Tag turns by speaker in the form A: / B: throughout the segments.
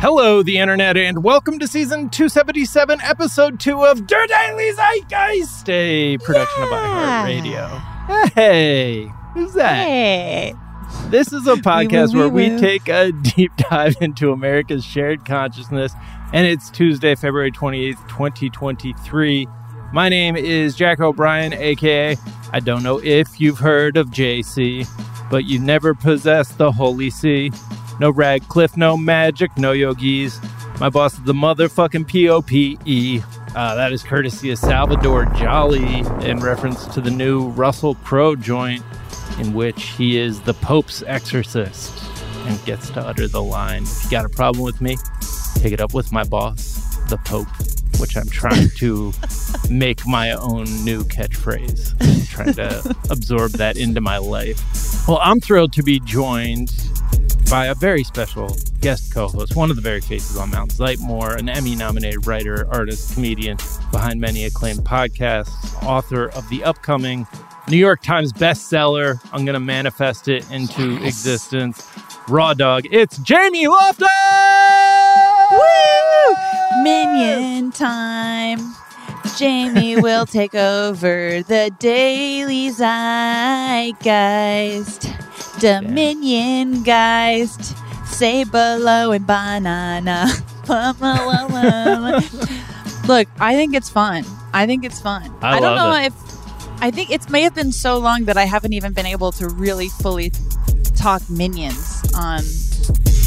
A: Hello, the internet, and welcome to season 277, episode 2 of Der Daily Zeitgeist, a production of iHeartRadio. Hey, who's that?
B: Hey.
A: This is a podcast
B: woo,
A: where
B: wee,
A: we take a deep dive into America's shared consciousness, and it's Tuesday, February 28th, 2023. My name is Jack O'Brien, aka I don't know if you've heard of JC, but you never possess the Holy See. No Radcliffe, no magic, no yogis. My boss is the motherfucking P-O-P-E. Uh, that is courtesy of Salvador Jolly in reference to the new Russell Crowe joint in which he is the Pope's exorcist and gets to utter the line, if you got a problem with me, take it up with my boss, the Pope, which I'm trying to make my own new catchphrase. I'm trying to absorb that into my life. Well, I'm thrilled to be joined by a very special guest co-host, one of the very faces on Mount Zeitmore, an Emmy-nominated writer, artist, comedian behind many acclaimed podcasts, author of the upcoming New York Times bestseller. I'm going to manifest it into existence. Raw Dog. It's Jamie Loftus!
B: Woo! Minion time. Jamie will take over the daily zeitgeist. Dominion Geist. Say below and banana. Look, I think it's fun. I think it's fun.
A: I
B: don't
A: love
B: know
A: it.
B: if I think it may have been so long that I haven't even been able to really fully talk minions on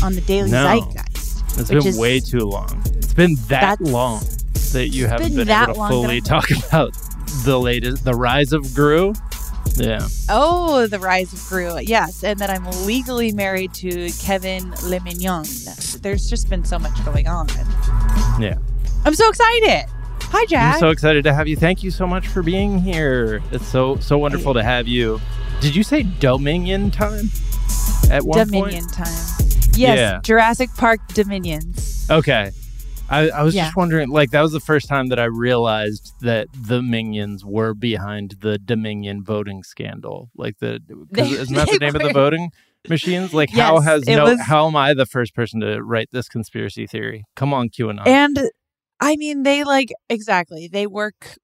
B: on the daily
A: No.
B: zeitgeist.
A: It's been
B: is-
A: way too long. It's been that long that you haven't
B: been
A: been, able to fully talk about the latest, the rise of Gru. Yeah.
B: Oh, the rise of Gru. Yes, and that I'm legally married to Kevin Le Mignon. There's just been so much going on.
A: Yeah.
B: I'm so excited. Hi, Jack.
A: I'm so excited to have you. Thank you so much for being here. It's so so wonderful to have you. Did you say Dominion time at one
B: Dominion
A: point?
B: time. Yes,
A: Yeah.
B: Jurassic Park Dominions.
A: Okay. I, I was
B: Yeah.
A: just wondering, like, that was the first time that I realized that the Minions were behind the Dominion voting scandal. Like, the
B: They-
A: isn't that the name of the voting machines? Like, how has no,
B: was-
A: how am I the first person to write this conspiracy theory? Come on, QAnon.
B: And I mean, they like exactly. They work.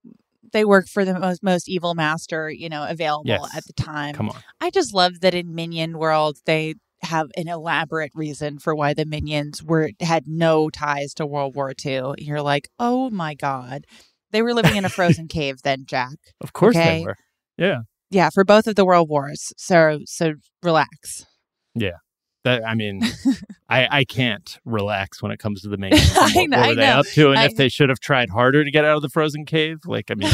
B: They work for the most most evil master, you know, available
A: Yes.
B: at the time.
A: Come on.
B: I just love that in Minion World they have an elaborate reason for why the minions were had no ties to World War II. You're like, oh my god, they were living in a frozen cave then, Jack.
A: Of course
B: Okay.
A: they were. Yeah.
B: Yeah, for both of the world wars. So so relax. Yeah.
A: That I mean, I I can't relax when it comes to the Minions.
B: I
A: What,
B: know-
A: what were they
B: know.
A: up to? And
B: I
A: if they should have tried harder to get out of the frozen cave, like I mean,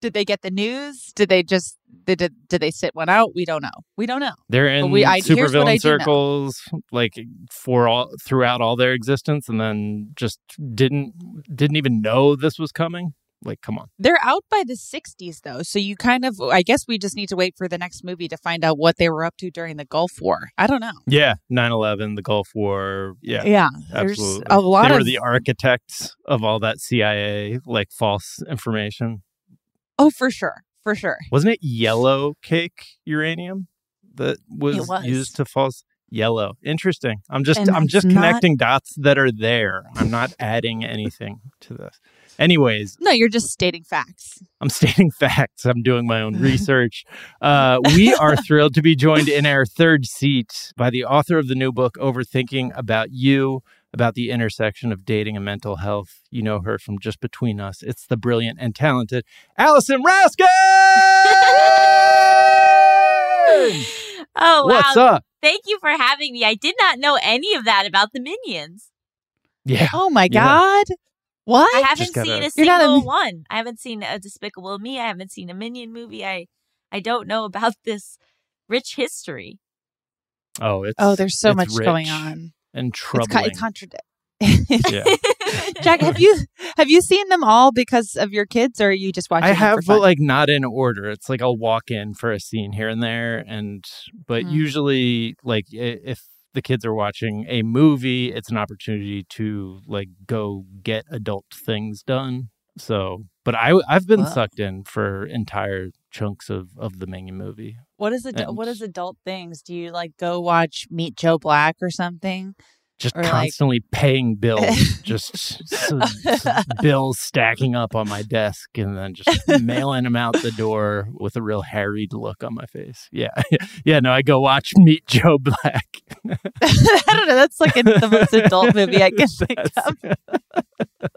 B: did they get the news? Did they just did did, did they sit one out? We don't know. We don't know.
A: they're in
B: we- I- here's what I
A: supervillain circles like for all throughout all their existence, and then just didn't didn't even know this was coming. Like, come on.
B: They're out by the 60s, though. So you kind of, I guess we just need to wait for the next movie to find out what they were up to during the Gulf War. I don't know.
A: Yeah, 9/11, the Gulf War. Yeah,
B: Yeah. There's a lot
A: they were the architects of all that CIA like false information.
B: Oh, for sure. For sure.
A: Wasn't it yellow cake uranium that was,
B: was.
A: used to false? Yellow. Interesting. I'm just
B: And
A: I'm just
B: not-
A: connecting dots that are there. I'm not adding anything to this. Anyways,
B: No, you're just stating facts.
A: I'm stating facts. I'm doing my own research. Uh, we are thrilled to be joined in our third seat by the author of the new book, Overthinking About You, about the intersection of dating and mental health. You know her from Just Between Us. It's the brilliant and talented Allison Raskin!
C: Oh, wow.
A: What's up?
C: Thank you for having me. I did not know any of that about the Minions.
A: Yeah.
B: Oh my
A: Yeah.
B: God. What?
C: I haven't
A: gotta-
C: seen a
B: You're a
C: single one. I haven't seen a Despicable Me. I haven't seen a Minion movie. I I don't know about this rich history.
A: Oh, it's
B: oh, there's so
A: it's
B: much going on.
A: And
B: It's
A: troubling.
B: of contradict.
A: yeah.
B: Jack, have you have you seen them all because of your kids, or are you just watching?
A: I have, but like not in order. It's like I'll walk in for a scene here and there, and but
B: Mm.
A: usually, like if the kids are watching a movie, it's an opportunity to like go get adult things done. So, but I I've been
B: Wow.
A: sucked in for entire chunks of of the Minion movie.
B: What is?
A: And-
B: What is adult things? Do you like go watch Meet Joe Black or something?
A: Just
B: Or, like-
A: constantly paying bills, just bills stacking up on my desk, and then just mailing them out the door with a real harried look on my face. Yeah, yeah. No, I go watch Meet Joe Black.
B: I don't know. That's like the most adult movie I can think of.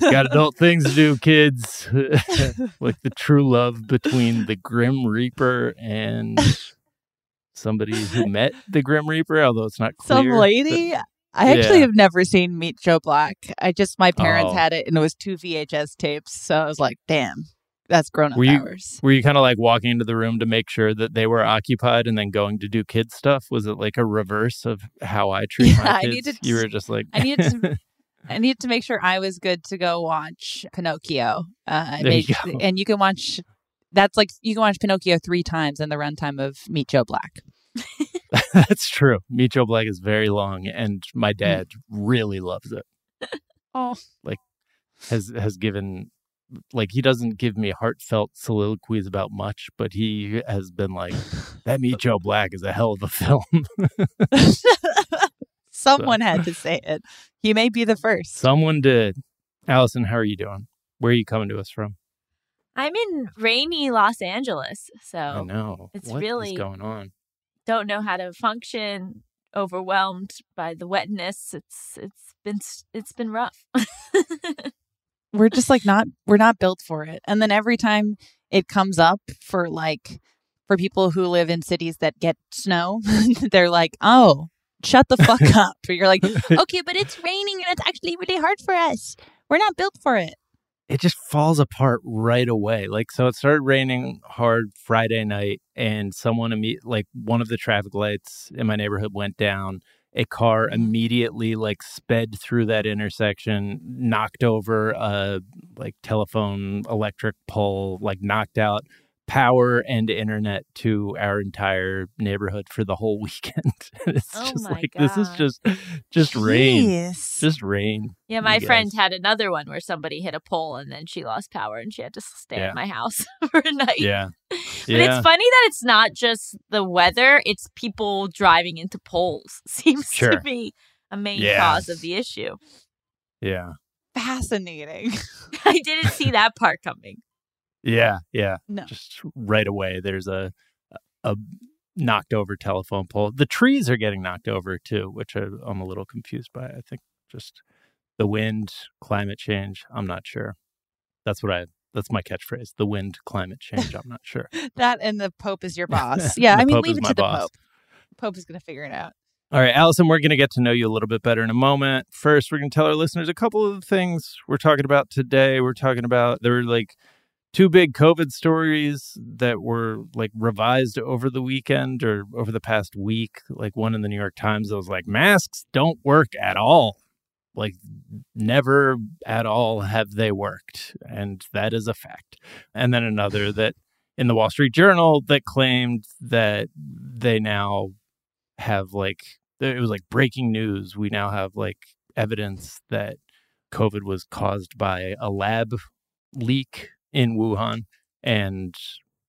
A: Got adult things to do, kids. like the true love between the Grim Reaper and somebody who met the Grim Reaper, although it's not clear.
B: Some lady. I actually
A: Yeah.
B: have never seen Meet Joe Black. I just my parents
A: Oh.
B: had it and it was two VHS tapes, so I was like, "Damn, that's grown up
A: Were you-
B: hours."
A: Were you kind of like walking into the room to make sure that they were occupied and then going to do kid stuff? Was it like a reverse of how I treat
B: Yeah,
A: my
B: I
A: kids?
B: needed
A: you
B: to-
A: were just like,
B: I needed to I needed to make sure I was good to go watch Pinocchio. Uh,
A: There you go.
B: and you can watch. That's like you can watch Pinocchio three times in the runtime of Meet Joe Black.
A: That's true. Meet Joe Black is very long, and my
B: Mm.
A: dad really loves it.
B: Oh.
A: like has has given like he doesn't give me heartfelt soliloquies about much, but he has been like that. Meet Joe Black is a hell of a film.
B: Someone had to say it. He may be the first.
A: Someone did. Allison, how are you doing? Where are you coming to us from?
C: I'm in rainy Los Angeles, so
A: I
C: so
A: know
C: it's
A: What is
C: really-
A: going on.
C: don't know how to function. Overwhelmed by the wetness. It's it's been it's been rough.
B: we're just like not we're not built for it and then every time it comes up for like for people who live in cities that get snow they're like oh shut the fuck up. You're like okay but it's raining and it's actually really hard for us. We're not built for it.
A: It just falls apart right away. Like so, it started raining hard Friday night, and someone imme- like one of the traffic lights in my neighborhood went down. A car mm-hmm. immediately like sped through that intersection, knocked over a like telephone electric pole, like knocked out power and internet to our entire neighborhood for the whole weekend. it's
C: Oh
A: just like this is just just rain, just rain.
C: yeah, my friend
A: guys.
C: had another one where somebody hit a pole and then she lost power and she had to stay
A: Yeah.
C: at my house for a night.
A: Yeah,
C: But
A: yeah.
C: it's funny that it's not just the weather, it's people driving into poles seems
A: Sure.
C: to be a main
A: Yeah.
C: cause of the issue.
A: yeah.
B: fascinating
C: I didn't see that part coming.
A: Yeah, yeah.
B: No.
A: Just right away there's a a knocked over telephone pole. The trees are getting knocked over too, which I, I'm a little confused by. I think just the wind, climate change, I'm not sure. That's what I that's my catchphrase. The wind, climate change, I'm not sure.
B: that and the pope is your boss yeah i mean
A: Pope
B: leave it to the pope pope is gonna figure it out
A: All right, Allison, we're going to get to know you a little bit better in a moment. First, we're going to tell our listeners a couple of the things we're talking about today. We're talking about there were like two big COVID stories that were like revised over the weekend or over the past week. Like one in the New York Times that was like, masks don't work at all. Like never at all have they worked. And that is a fact. And then another that in the Wall Street Journal that claimed that they now have like, it was like breaking news. We now have like evidence that COVID was caused by a lab leak in Wuhan. And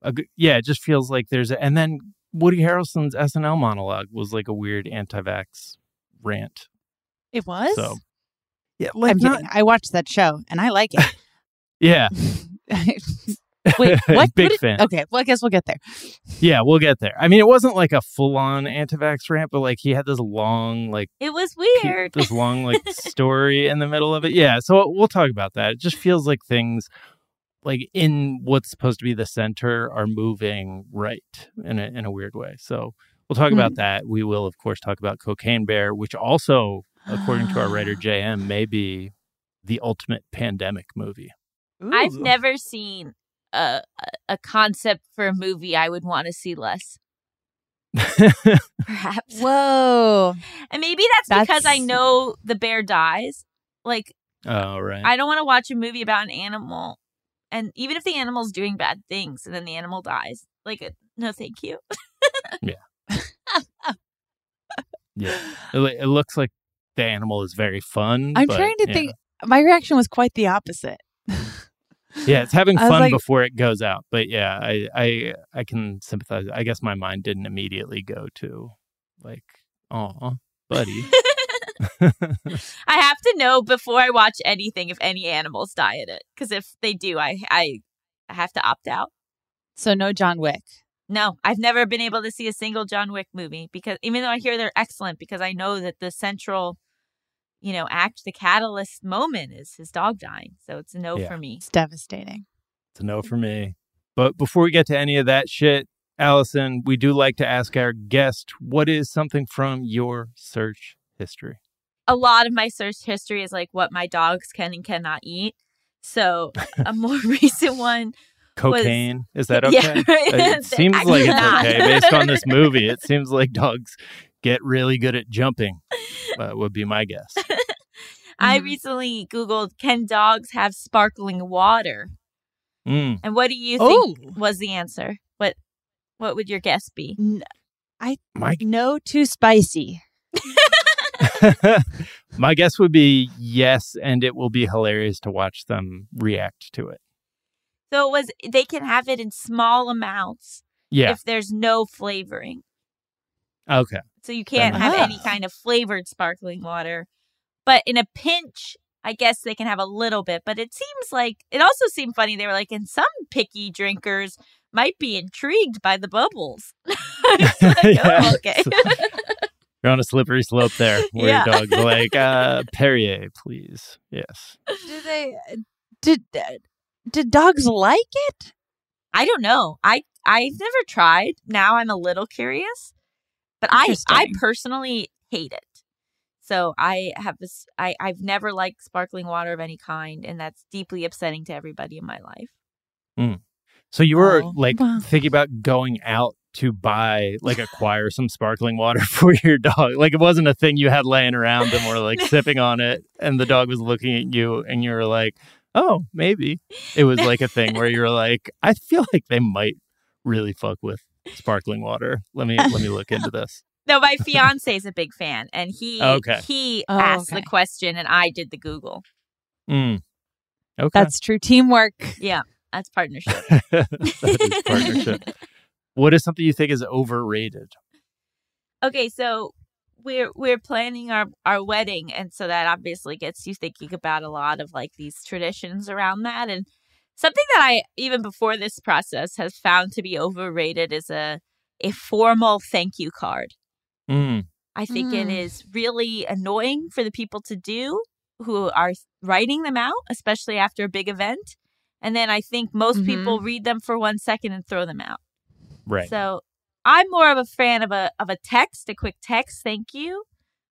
A: a g yeah, it just feels like there's a, and then Woody Harrelson's SNL monologue was like a weird anti-vax rant.
B: It was.
A: So yeah, like
B: I'm
A: not,
B: kidding. I watched that show and I like it.
A: yeah,
B: Wait, what?
A: Big
B: what did-
A: fan.
B: Okay, well, I guess we'll get there.
A: yeah, we'll get there. I mean, it wasn't like a full-on anti-vax rant, but like he had this long like
C: It was weird.
A: this long like story in the middle of it. Yeah, so we'll talk about that. It just feels like things like in what's supposed to be the center are moving right in a in a weird way. So we'll talk about mm-hmm. that. We will of course talk about Cocaine Bear, which also, according to our writer JM, may be the ultimate pandemic movie.
C: I've never seen a a- a concept for a movie I would want to see less. Perhaps.
B: Whoa.
C: And maybe that's, because I know the bear dies. Like
A: oh right.
C: I don't want to watch a movie about an animal, and even if the animal's doing bad things and then the animal dies, like uh, no, thank you.
A: yeah, it, it looks like the animal is very fun.
B: I'm
A: but,
B: trying to
A: yeah.
B: think. My reaction was quite the opposite.
A: Yeah, it's having fun
B: like-
A: before it goes out. But yeah, I I I can sympathize. I guess my mind didn't immediately go to like, oh, buddy.
C: I have to know before I watch anything if any animals die in it, because if they do, I I I have to opt out.
B: So no John Wick.
C: No, I've never been able to see a single John Wick movie because even though I hear they're excellent, because I know that the central, you know, act, the catalyst moment is his dog dying. So it's a no
A: Yeah.
C: for me.
B: It's devastating.
A: It's a no for me. But before we get to any of that shit, Allison, we do like to ask our guest what is something from your search history.
C: A lot of my search history is like what my dogs can and cannot eat. So a more recent one,
A: Cocaine is that okay?
C: Yeah, right.
A: It seems like it's okay based on this movie. It seems like dogs get really good at jumping. Uh, would be my guess.
C: I
B: Mhm.
C: recently Googled, can dogs have sparkling water?
A: Mm.
C: And what do you think was the answer? What what would your guess be?
A: My
B: No too spicy.
A: My guess would be yes, and it will be hilarious to watch them react to it.
C: So it was they can have it in small amounts
A: Yeah.
C: if there's no flavoring.
A: okay.
C: So you can't have
B: enough.
C: any ah. kind of flavored sparkling water. But in a pinch, I guess they can have a little bit. But it seems like it also seemed funny. They were like, and some picky drinkers might be intrigued by the bubbles. It's like, oh, okay.
A: You're on a slippery slope there where
C: Yeah.
A: your dog's like, uh, Perrier, please. Yes.
B: Did they? Did did dogs like it?
C: I don't know. I I've never tried. Now I'm a little curious, but I I personally hate it. So I have this. I I've never liked sparkling water of any kind, and that's deeply upsetting to everybody in my life.
A: So you were
B: Oh,
A: like
B: wow.
A: thinking about going out to buy, like, acquire some sparkling water for your dog. Like, it wasn't a thing you had laying around and were like sipping on it, and the dog was looking at you, and you were like, oh, maybe. It was like a thing where you were like, I feel like they might really fuck with sparkling water. Let me let me look into this.
C: No, my fiance is a big fan, and he
A: Okay.
C: he
B: Oh,
C: asked the question, and I did the Google.
A: Mm. Okay.
B: That's true teamwork.
C: Yeah, that's partnership.
A: that is partnership. What is something you think is overrated?
C: okay, so we're we're planning our our wedding, and so that obviously gets you thinking about a lot of like these traditions around that, and something that I even before this process has found to be overrated is a a formal thank you card.
A: Mm.
C: I think it
B: Mm.
C: is really annoying for the people to do who are writing them out, especially after a big event. And then I think most people read them for one second and throw them out.
A: Right.
C: So I'm more of a fan of a of a text, a quick text, thank you.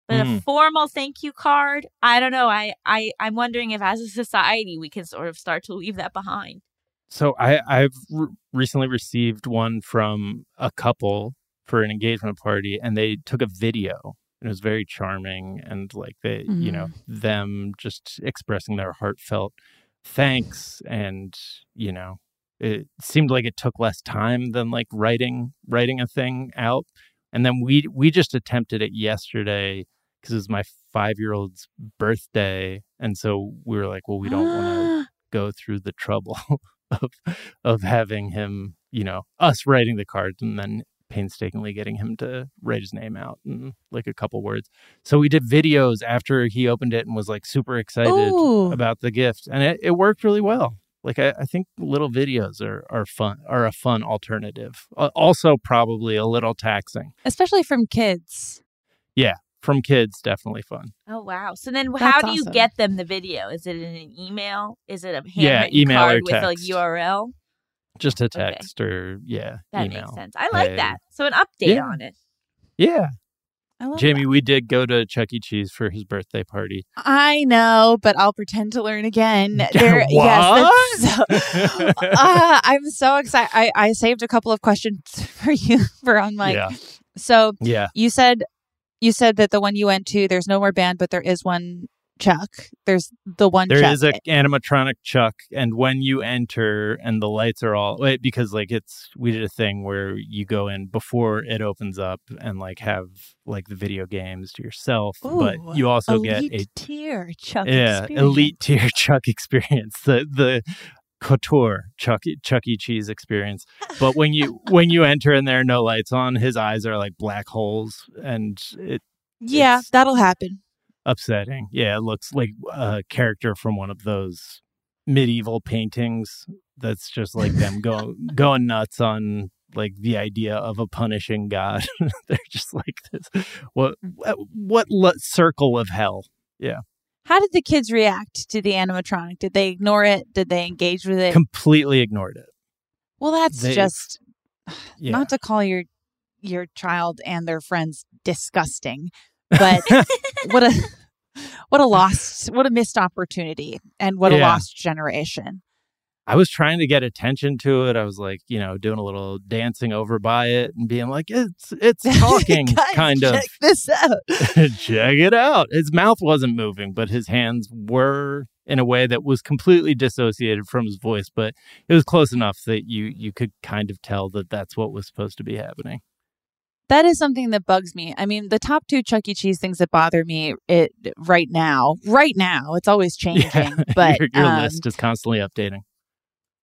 C: But a
A: Mm.
C: formal thank you card, I don't know. I, I I'm wondering if as a society we can sort of start to leave that behind.
A: So I I've re- recently received one from a couple for an engagement party, and they took a video And it was very charming and like they, you know, them just expressing their heartfelt thanks and, you know, it seemed like it took less time than like writing writing a thing out. And then we we just attempted it yesterday because it was my five year old's birthday, and so we were like, well, we don't want to ah! go through the trouble of of having him, you know, us writing the cards and then painstakingly getting him to write his name out in like a couple words. So we did videos after he opened it and was like super excited
B: Ooh.
A: about the gift, and it, it worked really well. Like I, I think little videos are are fun are a fun alternative. Uh, also, probably a little taxing.
B: Especially from kids.
A: Yeah, from kids, definitely fun.
C: Oh wow! So then,
B: That's
C: how do you get them the video? Is it in an email? Is it a
A: Yeah,
C: handwritten
A: email or
C: card with like
A: text.
C: URL?
A: Just a
C: Okay.
A: text or yeah,
C: That
A: email.
C: makes sense. I like
A: Hey.
C: that. So an update
A: Yeah.
C: on it.
A: Yeah, Jamie, we did go to Chuck E. Cheese for his birthday party.
B: I know, but I'll pretend to learn again. There, yes, so, uh, I'm so excited. I, I saved a couple of questions for you for on my.
A: yeah,
B: So
A: yeah.
B: you said you said that the one you went to, there's no more band, but there is one Chuck. There's the one.
A: There
B: Chuck.
A: is a animatronic Chuck, and when you enter and the lights are all wait, because like it's we did a thing where you go in before it opens up and like have like the video games to yourself, but you also get a
B: tier Chuck.
A: yeah
B: experience.
A: elite tier Chuck experience, the the couture Chuck Chuck E. Cheese experience. But when you when you enter and there are no lights on, his eyes are like black holes, and it
B: Yeah, that'll happen.
A: Upsetting. Yeah, it looks like a character from one of those medieval paintings. That's just like them going going nuts on like the idea of a punishing god. They're just like this. What uh, what, what lo- circle of hell? Yeah.
B: How did the kids react to the animatronic? Did they ignore it? Did they engage with it?
A: Completely ignored it.
B: well, that's
A: they-
B: just
A: Yeah.
B: not to call your your child and their friends disgusting, but what a what a lost what a missed opportunity and what a lost generation.
A: I was trying to get attention to it. I was like, you know, doing a little dancing over by it and being like, it's it's talking kind of.
B: check this out.
A: check it out. His mouth wasn't moving, but his hands were in a way that was completely dissociated from his voice. But it was close enough that you you could kind of tell that that's what was supposed to be happening.
B: That is something that bugs me. I mean, the top two Chuck E. Cheese things that bother me it right now, right now, it's always changing. But
A: your, your
B: um,
A: list is constantly updating.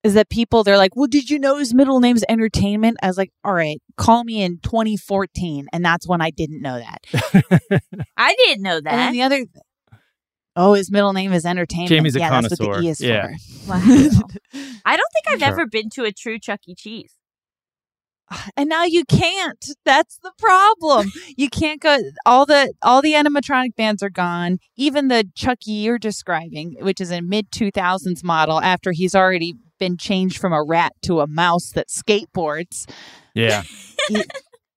B: is that people they're like, well, did you know his middle name's Entertainment? I was like, all right, call me in 2014, and that's when I didn't know that.
C: I didn't know that.
B: And the other, oh, his middle name is Entertainment.
A: Jamie's a
B: yeah, that's what
A: connoisseur.
B: the E is
A: Yeah.
B: for.
C: Wow. I don't think I've
A: Sure.
C: ever been to a true Chuck E. Cheese.
B: And now you can't. That's the problem. you can't go. All the all the animatronic bands are gone. Even the Chucky you're describing, which is a mid two thousands model, after he's already been changed from a rat to a mouse that skateboards.
A: Yeah.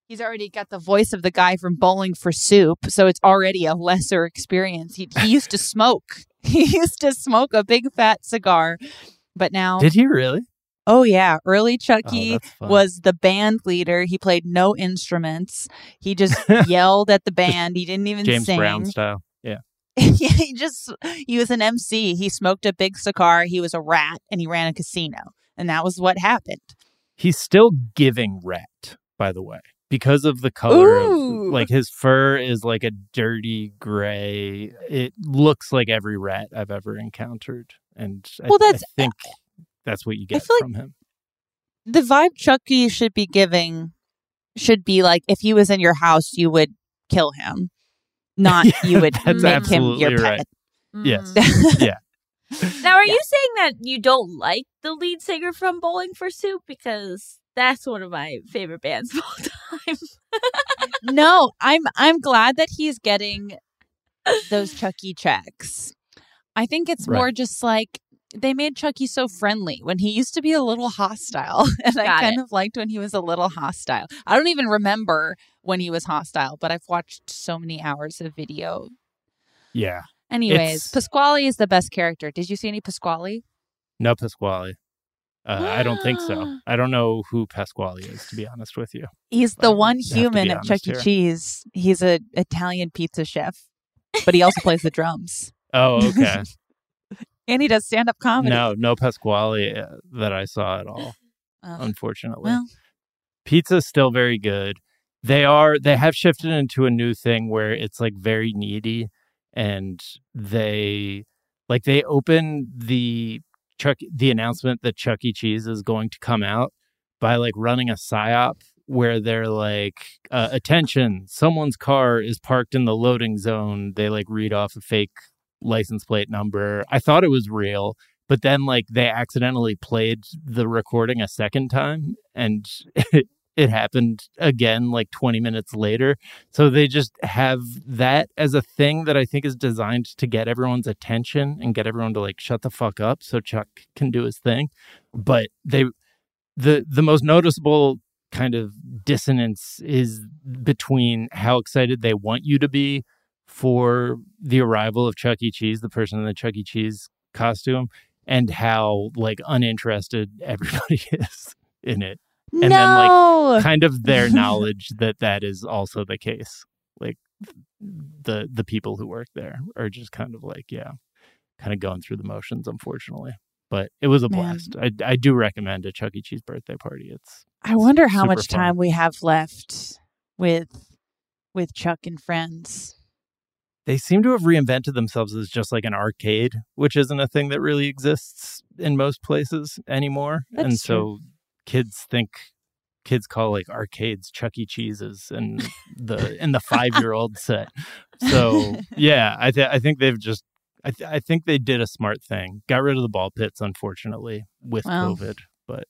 B: He's already got the voice of the guy from Bowling for Soup, so it's already a lesser experience. He, he used to smoke. He used to smoke a big fat cigar, but now,
A: Did he really?
B: Oh yeah, early
A: Oh,
B: Chucky
A: fun.
B: was the band leader. He played no instruments. He just yelled at the band. He didn't even
A: James
B: sing.
A: Brown style. Yeah.
B: yeah, he just he was an MC. He smoked a big cigar. He was a rat, and he ran a casino, and that was what happened.
A: He's still giving rat, by the way, because of the color.
B: Ooh.
A: Of, like his fur is like a dirty gray. It looks like every rat I've ever encountered, and I-
B: Well, that's-
A: I think uh, that's what you get
B: feel like-
A: from him.
B: The vibe Chucky should be giving should be like if he was in your house, you would kill him, not
A: Yeah,
B: you would make him your
A: absolutely
B: pet.
A: right.
C: Mm.
A: Yes. Yeah.
C: Now, are
B: Yeah.
C: you saying that you don't like the lead singer from Bowling for Soup? Because that's one of my favorite bands of all time.
B: no, I'm I'm glad that he's getting those Chucky checks. I think it's
A: Right.
B: more just like they made Chucky so friendly when he used to be a little hostile. And I kind
C: it.
B: of liked when he was a little hostile. I don't even remember when he was hostile, but I've watched so many hours of video.
A: Yeah.
B: Anyways,
A: It's-
B: Pasquale is the best character. Did you see any Pasquale?
A: No Pasquale. Uh, I don't think so. I don't know who Pasquale is, to be honest with you.
B: He's the one
A: you have to
B: human
A: be
B: at Chuck E. Cheese. He's a Italian pizza chef, but he also plays the drums
A: Oh, okay.
B: and he does stand up comedy.
A: no, no Pasquale uh, that I saw at all,
B: Oh,
A: unfortunately.
B: well,
A: pizza's still very good. They are they have shifted into a new thing where it's like very needy and they like they open the Chuck the announcement that Chuck E. Cheese is going to come out by like running a psyop where they're like uh, attention someone's car is parked in the loading zone they like read off a fake license plate number. I thought it was real but then like they accidentally played the recording a second time and it, it happened again like 20 minutes later. So they just have that as a thing that i think is designed to get everyone's attention and get everyone to like shut the fuck up so chuck can do his thing. But they the the most noticeable kind of dissonance is between how excited they want you to be for the arrival of Chuck E. Cheese, the person in the Chuck E. Cheese costume, and how like uninterested everybody is in it. And then, like. Kind of their knowledge that that is also the case. Like the the people who work there are just kind of like, yeah, kind of going through the motions, unfortunately. But it was a
B: Man.
A: blast. I I do recommend a Chuck E. Cheese birthday party. It's
B: I wonder how much
A: fun.
B: time we have left with with Chuck and friends.
A: They seem to have reinvented themselves as just like an arcade, which isn't a thing that really exists in most places anymore. and
B: That's
A: so kids think kids call like arcades Chuck E. Cheese's and the in the five year old set. So yeah, I th- I think they've just I th- I think they did a smart thing. Got rid of the ball pits, unfortunately, with
B: Well,
A: COVID. But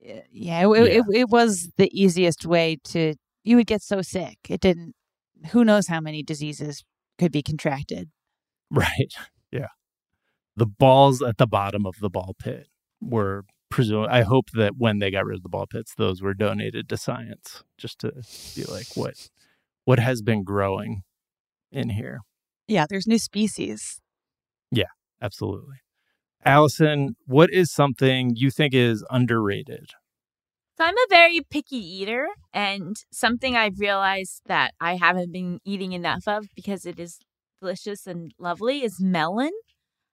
B: Yeah, it, It, it was the easiest way to. You would get so sick. It didn't. Who knows how many diseases could be contracted?
A: Right. Yeah. The balls at the bottom of the ball pit were presume I hope that when they got rid of the ball pits, those were donated to science just to be like what what has been growing in here.
B: Yeah, there's new species.
A: Yeah, absolutely. Allison, what is something you think is underrated?
C: So I'm a very picky eater, and something I've realized that I haven't been eating enough of because it is delicious and lovely is melon.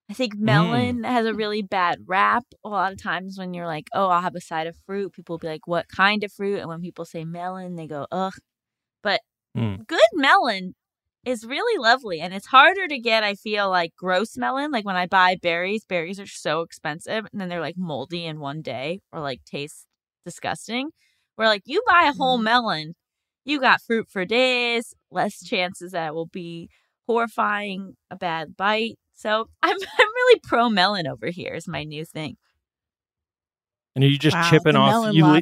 C: I think melon has a really bad rap. A lot of times when you're like, "Oh, I'll have a side of fruit," people will be like, "What kind of fruit?" And when people say melon, they go, "Ugh." But
A: Mm.
C: good melon is really lovely, and it's harder to get. I feel like gross melon. Like when I buy berries, berries are so expensive, and then they're like moldy in one day or like taste disgusting. Where like you buy a whole
B: Mhm.
C: melon, you got fruit for days, less chances that it will be horrifying, a bad bite. So I'm I'm really pro melon over here is my new thing.
A: And are you just
B: Wow,
A: chipping
B: the
A: off
B: melon
A: you le-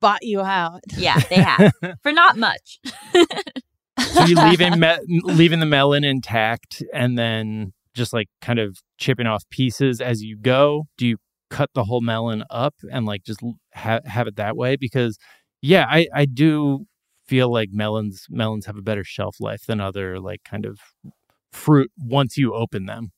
B: bought you out.
C: Yeah, they have for not much.
A: so you leaving me- leaving the melon intact and then just like kind of chipping off pieces as you go do you cut the whole melon up and like just ha- have it that way because yeah i i do feel like melons melons have a better shelf life than other like kind of fruit once you open them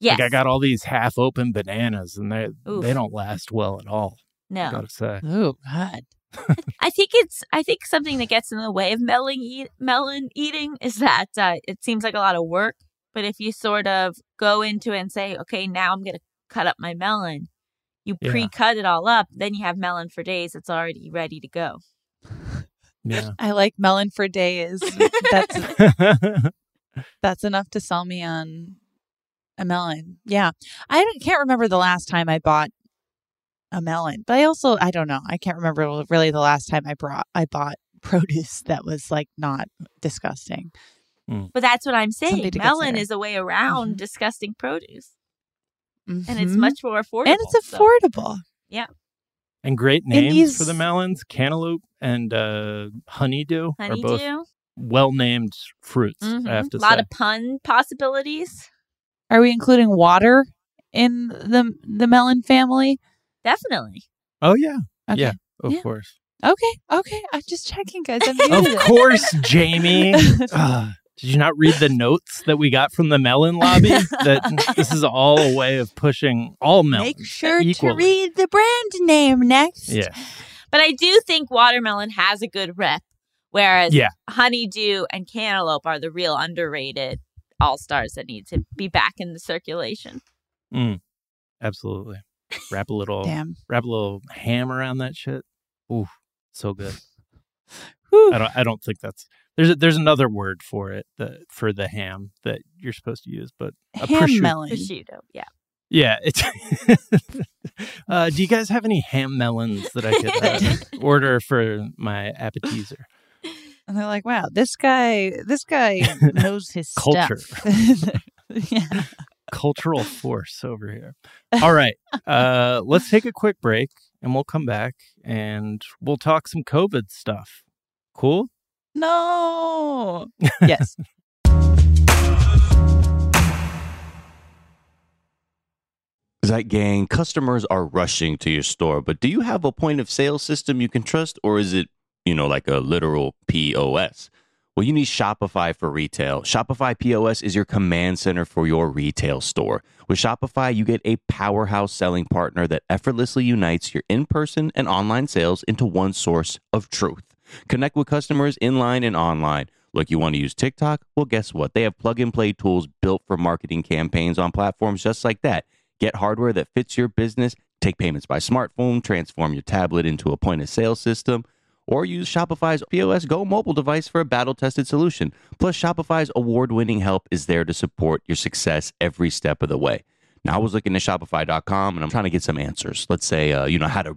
C: yes.
A: like i got all these half open bananas and they they don't last well at all i
C: no.
A: gotta say
B: Oh God.
C: I think it's I think something that gets in the way of melon eat, melon eating is that uh, it seems like a lot of work. But if you sort of go into it and say, okay, now I'm gonna cut up my melon, you
A: Yeah.
C: pre-cut it all up, then you have melon for days. It's already ready to go.
A: yeah
B: I like melon for days. That's that's enough to sell me on a melon. Yeah, I can't remember the last time I bought a melon, but I also I don't know. I can't remember really the last time I brought I bought produce that was like not disgusting.
C: But that's what I'm saying. Melon
B: consider.
C: is a way around
B: Mhm.
C: disgusting produce, and it's
B: Mhm.
C: much more affordable.
B: and it's
C: so-
B: yeah.
A: and great
B: And
A: names for the melons cantaloupe and uh honeydew are both well named fruits.
C: Mhm.
A: I have to
C: a lot
A: say.
C: of pun possibilities.
B: Are we including water in the the melon family?
C: Definitely.
A: oh yeah,
B: Okay.
A: yeah, of
B: Yeah.
A: course,
B: Okay. Okay. I'm just checking, guys. I'm
A: of course, Jamie. Ugh. Did you not read the notes that we got from the melon lobby? that this is all a way of pushing all melons.
B: Make sure
A: equally.
B: to read the brand name next.
A: Yeah.
C: But I do think watermelon has a good rep, whereas
A: Yeah.
C: honeydew and cantaloupe are the real underrated all stars that need to be back in the circulation.
A: Mm, absolutely. Wrap a little
B: Damn.
A: wrap a little ham around that shit. Ooh, so good. I don't I don't think that's there's a, there's another word for it that for the ham that you're supposed to use, but a
B: Ham
A: prosciutto-
B: melon.
C: Prosciutto, yeah.
A: Yeah, it's. uh, do you guys have any ham melons that I could uh, order for my appetizer?
B: And they're like, wow, this guy, this guy knows his
A: Culture.
B: stuff. yeah.
A: Cultural force over here. All right, uh, let's take a quick break, and we'll come back and we'll talk some COVID stuff. Cool.
B: No. Yes.
D: Zeit Gang, customers are rushing to your store, but do you have a point of sale system you can trust, or is it, you know, like a literal POS? Well, you need Shopify for retail. Shopify POS is your command center for your retail store. With Shopify, you get a powerhouse selling partner that effortlessly unites your in person and online sales into one source of truth. Connect with customers in line and online. Look, you want to use TikTok? Well, guess what? They have plug and play tools built for marketing campaigns on platforms just like that. Get hardware that fits your business, take payments by smartphone, transform your tablet into a point of sale system, or use Shopify's POS Go mobile device for a battle tested solution. Plus, Shopify's award winning help is there to support your success every step of the way. Now, I was looking at Shopify.com and I'm trying to get some answers. Let's say, uh, you know, how a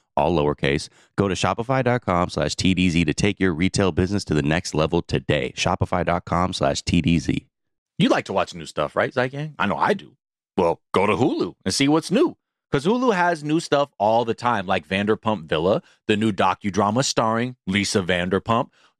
D: all lowercase. Go to shopify.com slash TDZ to take your retail business to the next level today. Shopify.com slash TDZ. You like to watch new stuff, right, Zeit Gang? I know I do. Well, go to Hulu and see what's new. Because Hulu has new stuff all the time, like Vanderpump Villa, the new docudrama starring Lisa Vanderpump.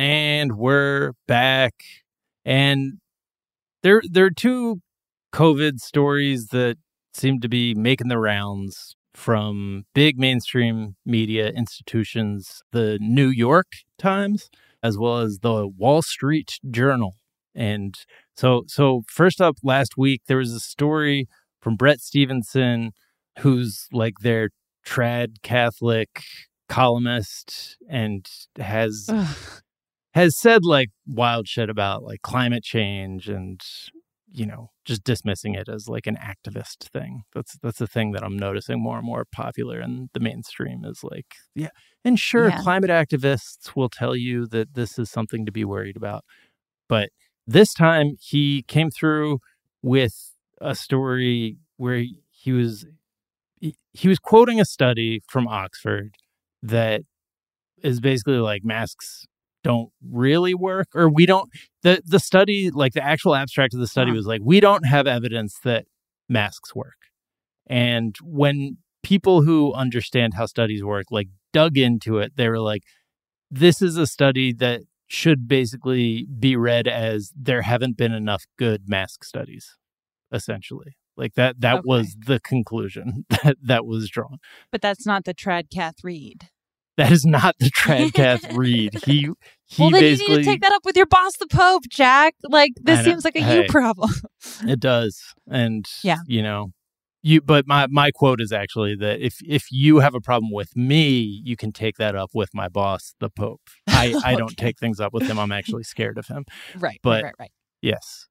A: And we're back. And there there are two COVID stories that seem to be making the rounds from big mainstream media institutions, the New York Times, as well as the Wall Street Journal. And so so first up last week there was a story from Brett Stevenson, who's like their trad Catholic columnist and has has said like wild shit about like climate change and you know just dismissing it as like an activist thing that's that's the thing that i'm noticing more and more popular in the mainstream is like yeah and sure
B: Yeah.
A: climate activists will tell you that this is something to be worried about but this time he came through with a story where he was he, he was quoting a study from Oxford that is basically like masks don't really work or we don't the the study like the actual abstract of the study
B: Uh-huh.
A: was like we don't have evidence that masks work and when people who understand how studies work like dug into it they were like this is a study that should basically be read as there haven't been enough good mask studies essentially like that that
B: Okay.
A: was the conclusion that that was drawn
B: But that's not the Tradcath read.
A: That is not the Tradcath read. He he
B: well, then you need to take that up with your boss, the Pope, Jack. Like this seems like a
A: Hey.
B: you problem.
A: it does, and
B: Yeah.
A: you know, you. But my my quote is actually that if if you have a problem with me, you can take that up with my boss, the Pope. I I don't take things up with him. I'm actually scared of him.
B: right,
A: But-
B: right, right, right.
A: Yes.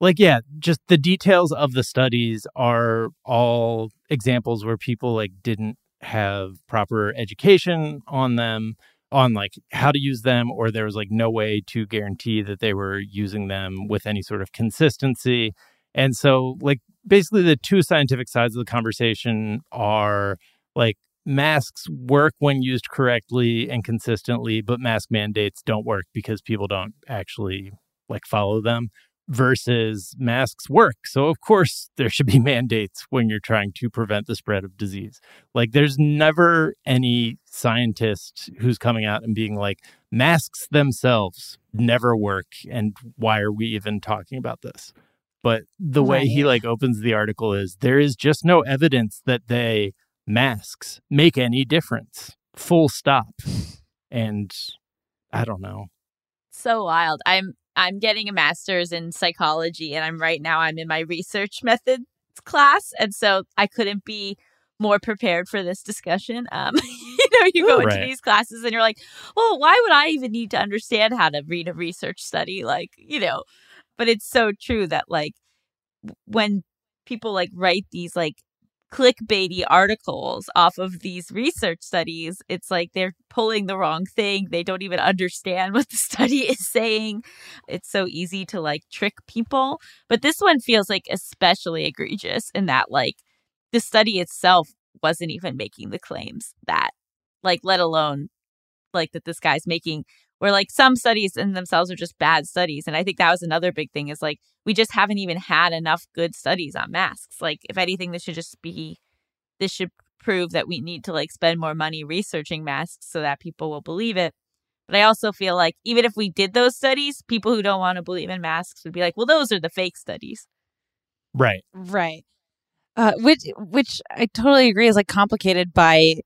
A: Like, yeah, just the details of the studies are all examples where people like didn't have proper education on them, on like how to use them, or there was like no way to guarantee that they were using them with any sort of consistency. And so, like, basically, the two scientific sides of the conversation are like masks work when used correctly and consistently, but mask mandates don't work because people don't actually like follow them versus masks work. So of course there should be mandates when you're trying to prevent the spread of disease. Like there's never any scientist who's coming out and being like masks themselves never work and why are we even talking about this? But the way he like opens the article is there is just no evidence that they masks make any difference. Full stop. And I don't know.
C: so wild. I'm I'm getting a master's in psychology and I'm right now I'm in my research methods class and so I couldn't be more prepared for this discussion. Um you know, you go into
A: Right.
C: these classes and you're like, "Well, why would I even need to understand how to read a research study?" Like, you know, but it's so true that like when people like write these like clickbaity articles off of these research studies, it's like they're pulling the wrong thing. They don't even understand what the study is saying. It's so easy to like trick people. But this one feels like especially egregious in that like the study itself wasn't even making the claims that like let alone like that this guy's making where like some studies in themselves are just bad studies and i think that was another big thing is like we just haven't even had enough good studies on masks like if anything this should just be this should prove that we need to like spend more money researching masks so that people will believe it but i also feel like even if we did those studies people who don't want to believe in masks would be like well those are the fake studies
A: Right.
B: Right. Uh, which which I totally agree is like complicated by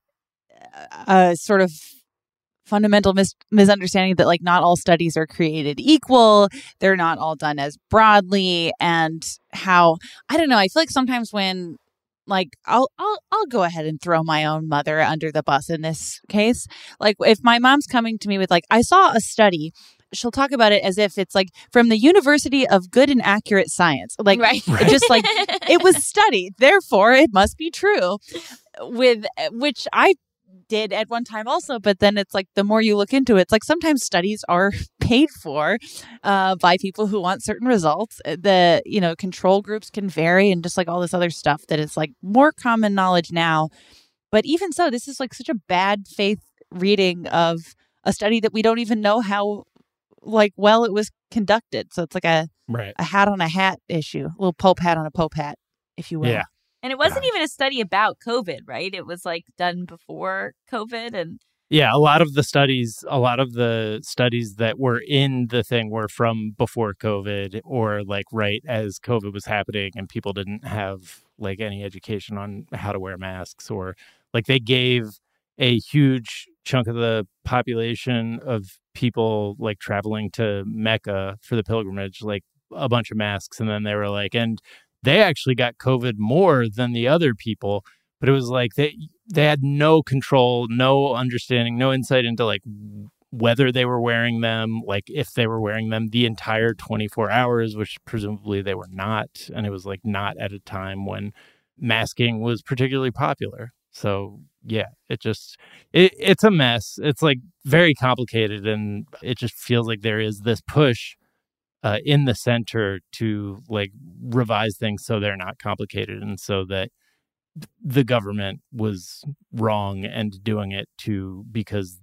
B: a sort of fundamental mis- misunderstanding that like not all studies are created equal they're not all done as broadly and how i don't know i feel like sometimes when like I'll I'll I'll go ahead and throw my own mother under the bus in this case. Like if my mom's coming to me with like I saw a study, she'll talk about it as if it's like from the University of Good and Accurate Science. Like
C: right
A: Right.
B: just like it was studied, therefore it must be true. With which I did at one time also, but then it's like the more you look into it, it's like sometimes studies are paid for uh, by people who want certain results. Uh, The you know control groups can vary and just like all this other stuff that is like more common knowledge now. But even so, this is like such a bad faith reading of a study that we don't even know how like well it was conducted. So it's like a
A: Right.
B: a hat on a hat issue, a little pope hat on a pope hat, if you will.
A: Yeah.
C: And it wasn't even a study about covid right? It was like done before covid and
A: Yeah, a lot of the studies, a lot of the studies that were in the thing were from before COVID or like right as COVID was happening and people didn't have like any education on how to wear masks or like they gave a huge chunk of the population of people like traveling to Mecca for the pilgrimage like a bunch of masks and then they were like and they actually got COVID more than the other people but it was like they they had no control, no understanding, no insight into like whether they were wearing them, like if they were wearing them the entire 24 hours, which presumably they were not, and it was like not at a time when masking was particularly popular. So yeah, it just it, it's a mess. It's like very complicated, and it just feels like there is this push uh, in the center to like revise things so they're not complicated and so that the government was wrong and doing it to because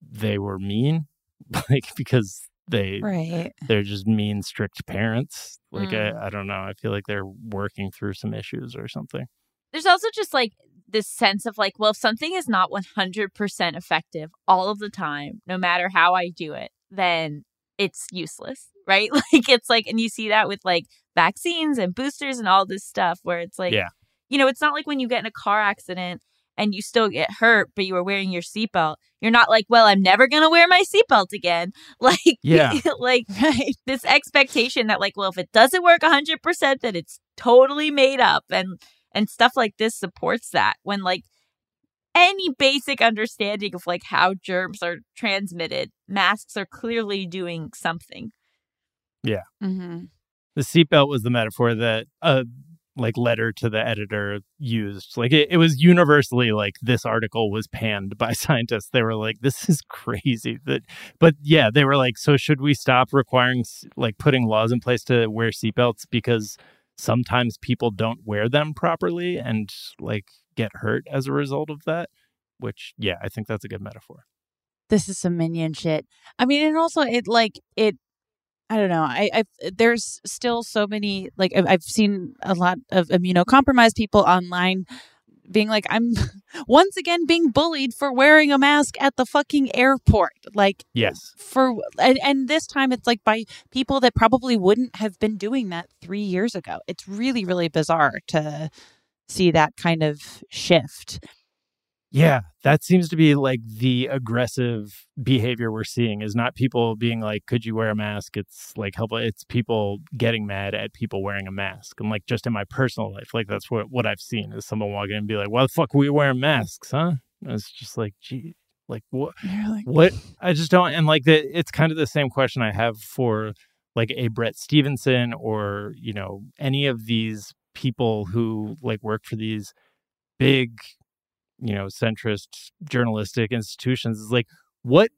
A: they were mean, like because they
B: Right.
A: they're just mean strict parents. Like
C: Mm.
A: I, I don't know. I feel like they're working through some issues or something.
C: There's also just like this sense of like, well, if something is not 100% effective all of the time, no matter how I do it, then it's useless, right? Like, it's like, and you see that with like vaccines and boosters and all this stuff where it's like,
A: Yeah.
C: you know, it's not like when you get in a car accident and you still get hurt, but you were wearing your seatbelt. You're not like, well, I'm never going to wear my seatbelt again. Like,
A: Yeah.
C: like
B: Right.
C: this expectation that like well if it doesn't work 100% then it's totally made up and and stuff like this supports that when like any basic understanding of like how germs are transmitted masks are clearly doing something
B: Mm-hmm.
A: The seatbelt was the metaphor that a like letter to the editor used. Like it, it was universally like this article was panned by scientists. They were like, "This is crazy." That, but yeah, they were like, "So should we stop requiring like putting laws in place to wear seatbelts because sometimes people don't wear them properly and like get hurt as a result of that?" Which, yeah, I think that's a good metaphor.
B: this is some minion shit. I mean, and also it like it. I don't know. I, I there's still so many like I've, I've seen a lot of immunocompromised people online being like, I'm once again being bullied for wearing a mask at the fucking airport. Like
A: Yes.
B: for and, and this time it's like by people that probably wouldn't have been doing that three years ago. It's really really bizarre to see that kind of shift.
A: Yeah, that seems to be like the aggressive behavior we're seeing is not people being like, could you wear a mask? It's like help it's people getting mad at people wearing a mask. And like just in my personal life, like that's what what I've seen is someone walking in and be like, Why the fuck we wearing masks, huh? And it's just like, gee, like what
B: like,
A: what I just don't and like the it's kind of the same question I have for like a Brett Stevenson or, you know, any of these people who like work for these big you know centrist journalistic institutions is like what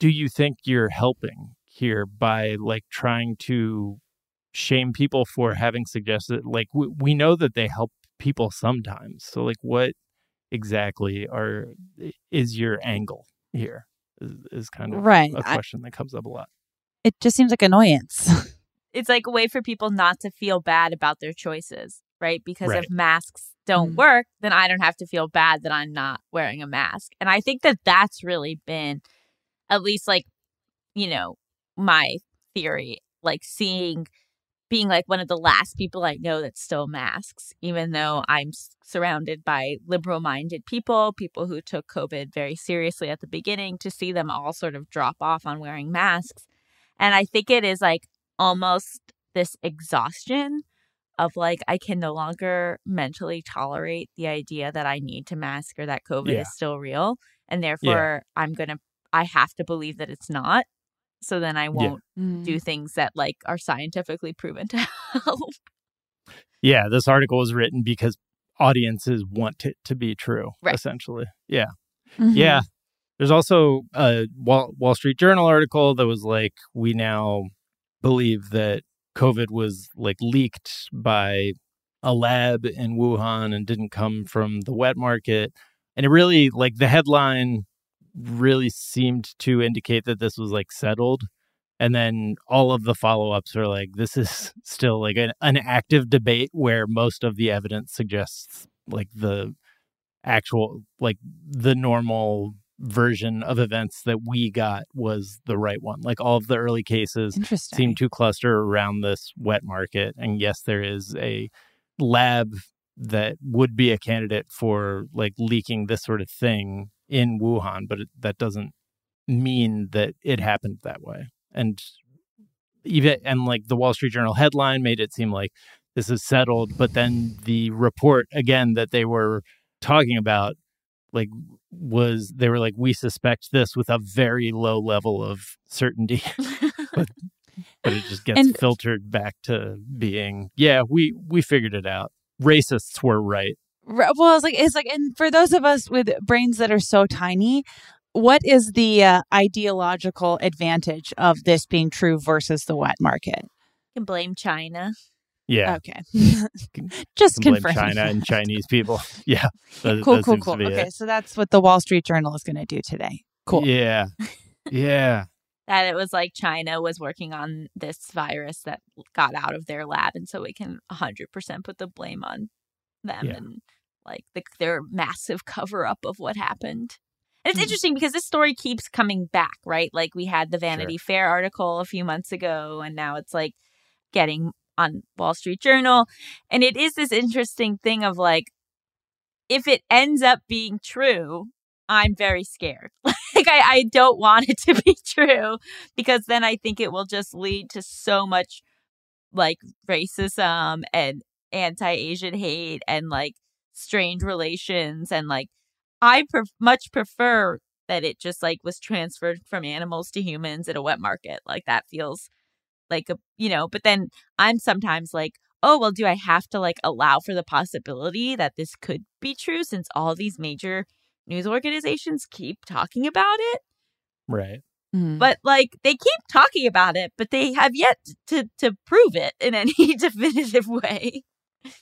A: do you think you're helping here by like trying to shame people for having suggested like we, we know that they help people sometimes so like what exactly are is your angle here is, is kind of
B: Right.
A: a question that comes up a lot
B: it just seems like annoyance.
C: it's like a way for people not to feel bad about their choices, right? Because
A: Right.
C: if masks don't
B: Mm.
C: work, then I don't have to feel bad that I'm not wearing a mask. And I think that that's really been at least like, you know, my theory, like seeing being like one of the last people I know that still masks, even though I'm s- surrounded by liberal minded people, people who took COVID very seriously at the beginning, to see them all sort of drop off on wearing masks. And I think it is like almost this exhaustion of like, I can no longer mentally tolerate the idea that I need to mask or that COVID
A: Yeah.
C: is still real. And therefore, I'm going to, I have to believe that it's not. So then I won't do things that like are scientifically proven to help.
A: yeah this article was written because audiences want it to be true
C: Right.
A: essentially yeah
B: Mhm.
A: Yeah. There's also a Wall, Wall Street Journal article that was like, we now believe that COVID was like leaked by a lab in Wuhan and didn't come from the wet market. And it really, like, the headline really seemed to indicate that this was like settled. And then all of the follow ups are like, this is still like an, an active debate where most of the evidence suggests like the actual like the normal version of events that we got was the right one. Like all of the early cases seem to cluster around this wet market and yes there is a lab that would be a candidate for like leaking this sort of thing in Wuhan but it, that doesn't mean that it happened that way. And even and like the Wall Street Journal headline made it seem like this is settled but then the report again that they were talking about like was they were like we suspect this with a very low level of certainty but but it just gets
B: And-
A: filtered back to being yeah we we figured it out racists were right
B: Right, Well, it's like it's like, and for those of us with brains that are so tiny, what is the uh, ideological advantage of this being true versus the wet market?
C: You can blame China.
A: Yeah.
B: Okay. Just confirming.
A: China and Chinese people. Yeah. that-
B: cool,
A: that
B: cool, cool. Okay,
A: it.
B: so that's what the Wall Street Journal is going to do today. Cool.
A: Yeah. Yeah.
C: that it was like China was working on this virus that got out of their lab, and so we can 100% put the blame on them
A: Yeah.
C: and like the, their massive cover up of what happened. And it's
B: Mhm.
C: interesting because this story keeps coming back, right? Like we had the Vanity Fair article a few months ago, and now it's like getting on Wall Street Journal. And it is this interesting thing of like, if it ends up being true, I'm very scared. like I, I don't want it to be true because then I think it will just lead to so much like racism and anti-Asian hate and like strange relations and like I pref- much prefer that it just like was transferred from animals to humans at a wet market. Like that feels like a you know, but then I'm sometimes like, oh well, do I have to like allow for the possibility that this could be true since all these major news organizations keep talking about it?
A: Right.
B: Mhm.
C: But like they keep talking about it, but they have yet to to prove it in any definitive way.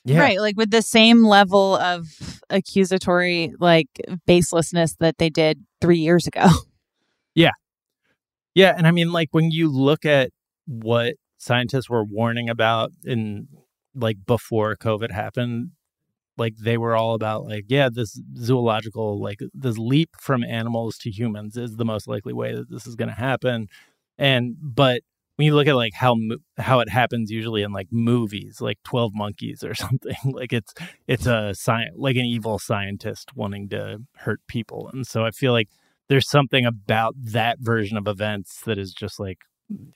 A: Yeah.
B: Right, like with the same level of accusatory like baselessness that they did 3 years ago.
A: Yeah. Yeah, and I mean, like when you look at what scientists were warning about in like before COVID happened, like they were all about like, yeah, this zoological like this leap from animals to humans is the most likely way that this is going to happen, and but when you look at like how how it happens usually in like movies, like Twelve Monkeys or something, like it's it's a science like an evil scientist wanting to hurt people, and so I feel like there's something about that version of events that is just like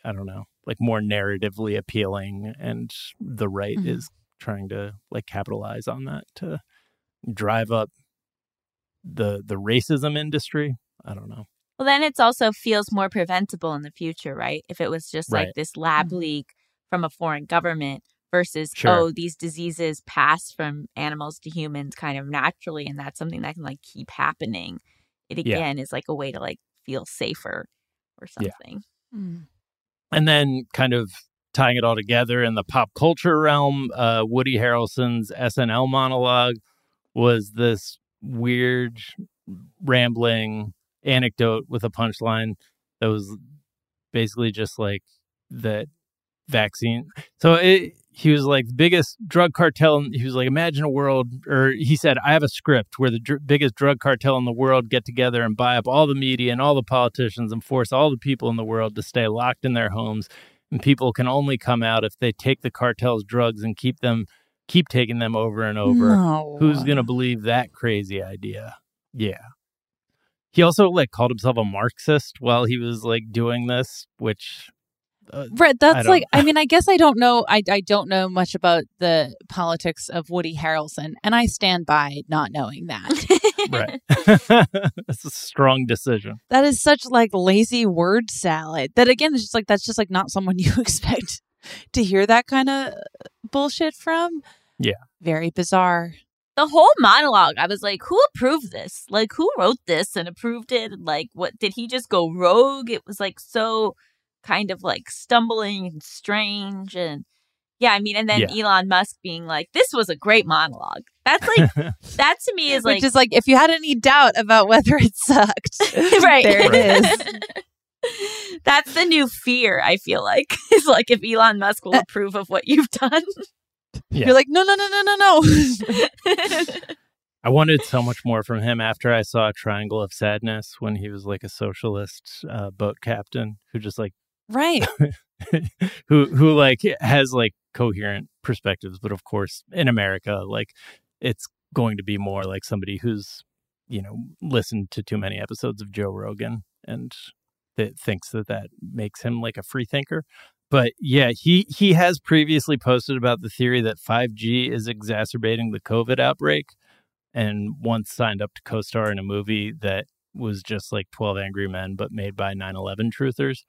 A: I don't know, like more narratively appealing, and the right
B: Mhm.
A: is trying to like capitalize on that to drive up the the racism industry. I don't know.
C: Well, then it's also feels more preventable in the future, right? If it was just like this lab leak from a foreign government versus
A: Sure.
C: oh, these diseases pass from animals to humans kind of naturally, and that's something that can like keep happening. It
A: Yeah.
C: again is like a way to like feel safer or
A: Yeah.
C: something.
A: And then kind of tying it all together in the pop culture realm, uh, Woody Harrelson's SNL monologue was this weird, rambling anecdote with a punchline that was basically just like that vaccine. So it, he was like the biggest drug cartel. He was like, imagine a world, or he said, I have a script where the dr- biggest drug cartel in the world get together and buy up all the media and all the politicians and force all the people in the world to stay locked in their homes. And people can only come out if they take the cartel's drugs and keep them, keep taking them over and over.
B: No.
A: Who's going to believe that crazy idea? Yeah. He also like called himself a Marxist while he was like doing this, which uh,
B: Right, that's
A: don't-
B: like I mean I guess I don't know I I don't know much about the politics of Woody Harrelson and I stand by not knowing that.
A: right. That's a strong decision.
B: that is such like lazy word salad. That again it's just like that's just like not someone you expect to hear that kind of bullshit from.
A: Yeah.
B: Very bizarre.
C: the whole monologue, I was like, who approved this? Like, who wrote this and approved it? And like, what did he just go rogue? It was like so kind of like stumbling and strange. And yeah, I mean, and then Elon Musk being like, this was a great monologue. That's like, that to me is like,
B: Which is like if you had any doubt about whether it sucked.
C: right.
B: There it is.
C: That's the new fear, I feel like. Is like if Elon Musk will approve of what you've done.
A: Yeah.
B: You're like, no, no, no, no, no, no.
A: I wanted so much more from him after I saw Triangle of Sadness when he was like a socialist uh, boat captain who just like
B: right.
A: who who like has like coherent perspectives, but of course in America like it's going to be more like somebody who's you know listened to too many episodes of Joe Rogan and that thinks that that makes him like a free thinker. But yeah, he he has previously posted about the theory that 5G is exacerbating the COVID outbreak and once signed up to co-star in a movie that was just like 12 Angry Men but made by 9/11 truthers.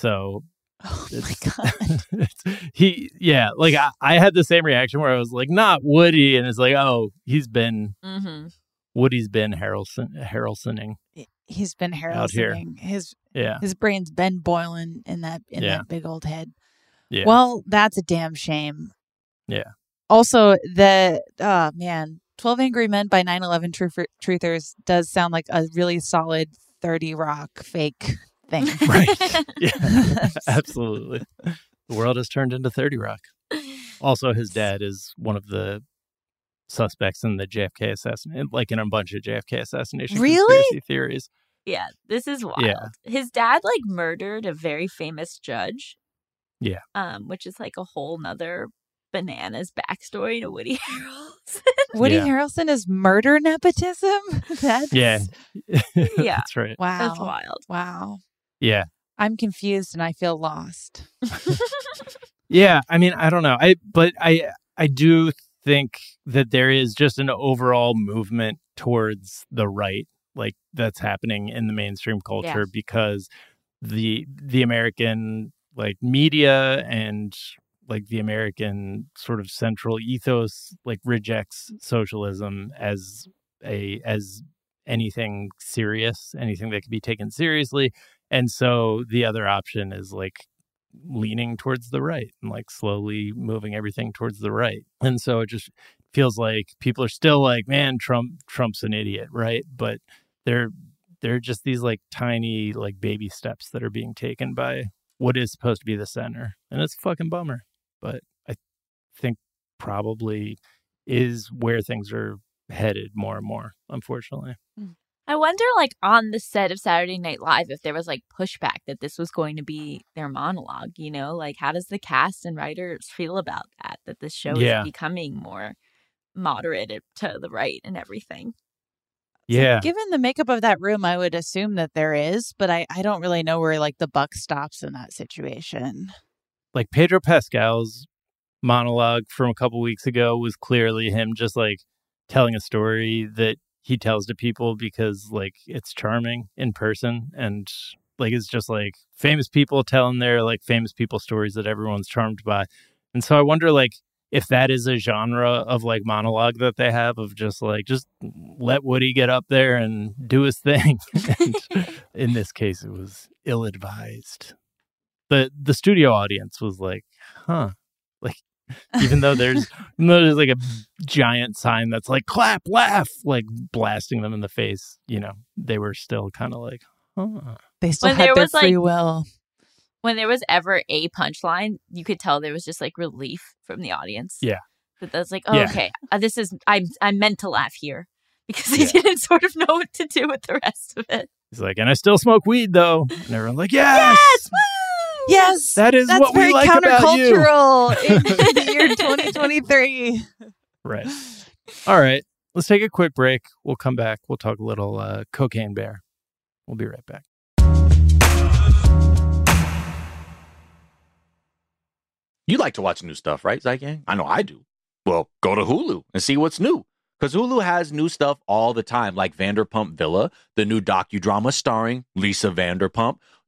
A: So
B: Oh my god.
A: he yeah, like I, I had the same reaction where I was like not Woody and it's like oh, he's been
C: mm-hmm.
A: Woody's been Harrelson Harrelsoning.
B: He's been
A: Out here.
B: Harrelsoning. His
A: Yeah.
B: his brain's been boiling in that in
A: Yeah.
B: that big old head.
A: Yeah.
B: Well, that's a damn shame.
A: Yeah.
B: Also, the oh man, Twelve Angry Men by 9/11 Truthers does sound like a really solid Thirty Rock fake thing.
A: Right. yeah. Absolutely. The world has turned into 30 Rock. Also, his dad is one of the suspects in the JFK assassination, like in a bunch of JFK assassination
B: Really?
A: conspiracy theories.
C: Yeah, this is wild.
A: Yeah.
C: His dad like murdered a very famous judge.
A: Yeah.
C: Um, which is like a whole nother bananas backstory to Woody Harrelson.
B: Woody
A: Yeah.
B: Harrelson is murder nepotism. That's
A: Yeah.
C: Yeah.
A: That's right.
B: Wow.
C: That's wild.
B: Wow.
A: Yeah.
B: I'm confused and I feel lost.
A: Yeah, I mean, I don't know. I but I I do think that there is just an overall movement towards the right like that's happening in the mainstream culture because the the American like media and like the American sort of central ethos like rejects socialism as a as anything serious, anything that can be taken seriously. And so the other option is like leaning towards the right and like slowly moving everything towards the right. And so it just feels like people are still like, man, Trump Trump's an idiot, right? But they're they're just these like tiny like baby steps that are being taken by what is supposed to be the center. And it's a fucking bummer. But I think probably is where things are headed more and more, unfortunately. Hmm.
C: I wonder, like, on the set of Saturday Night Live, if there was like pushback that this was going to be their monologue, you know? Like, how does the cast and writers feel about that? That this show
A: Yeah.
C: is becoming more moderate to the right and everything.
A: Yeah.
B: Given the makeup of that room, I would assume that there is, but I, I don't really know where like the buck stops in that situation.
A: like Pedro Pascal's monologue from a couple weeks ago was clearly him just like telling a story that he tells to people because like it's charming in person and like it's just like famous people telling their like famous people stories that everyone's charmed by. And so I wonder like if that is a genre of like monologue that they have of just like just let Woody get up there and do his thing. and in this case it was ill advised the the studio audience was like, huh. Like even though there's even though there's like a giant sign that's like clap, laugh, like blasting them in the face, you know, they were still kind of like, huh.
B: They still
C: When
B: had
C: there
B: their
C: was,
B: free
C: like-
B: will.
C: When there was ever a punchline, you could tell there was just like relief from the audience.
A: Yeah.
C: That that's like, oh,
A: Yeah.
C: okay, uh, this is I'm I'm meant to laugh here because they
A: Yeah.
C: didn't sort of know what to do with the rest of it.
A: He's like, and I still smoke weed though. And everyone's like, yes,
C: Yes, woo!
B: Yes,
A: that is
B: that's
A: what
B: very
A: we like about you.
B: countercultural in the year 2023.
A: Right. All right. Let's take a quick break. We'll come back. We'll talk a little uh, cocaine bear. We'll be right back.
D: You like to watch new stuff, right, Zeit Gang? I know I do. Well, go to Hulu and see what's new. Because Hulu has new stuff all the time, like Vanderpump Villa, the new docudrama starring Lisa Vanderpump.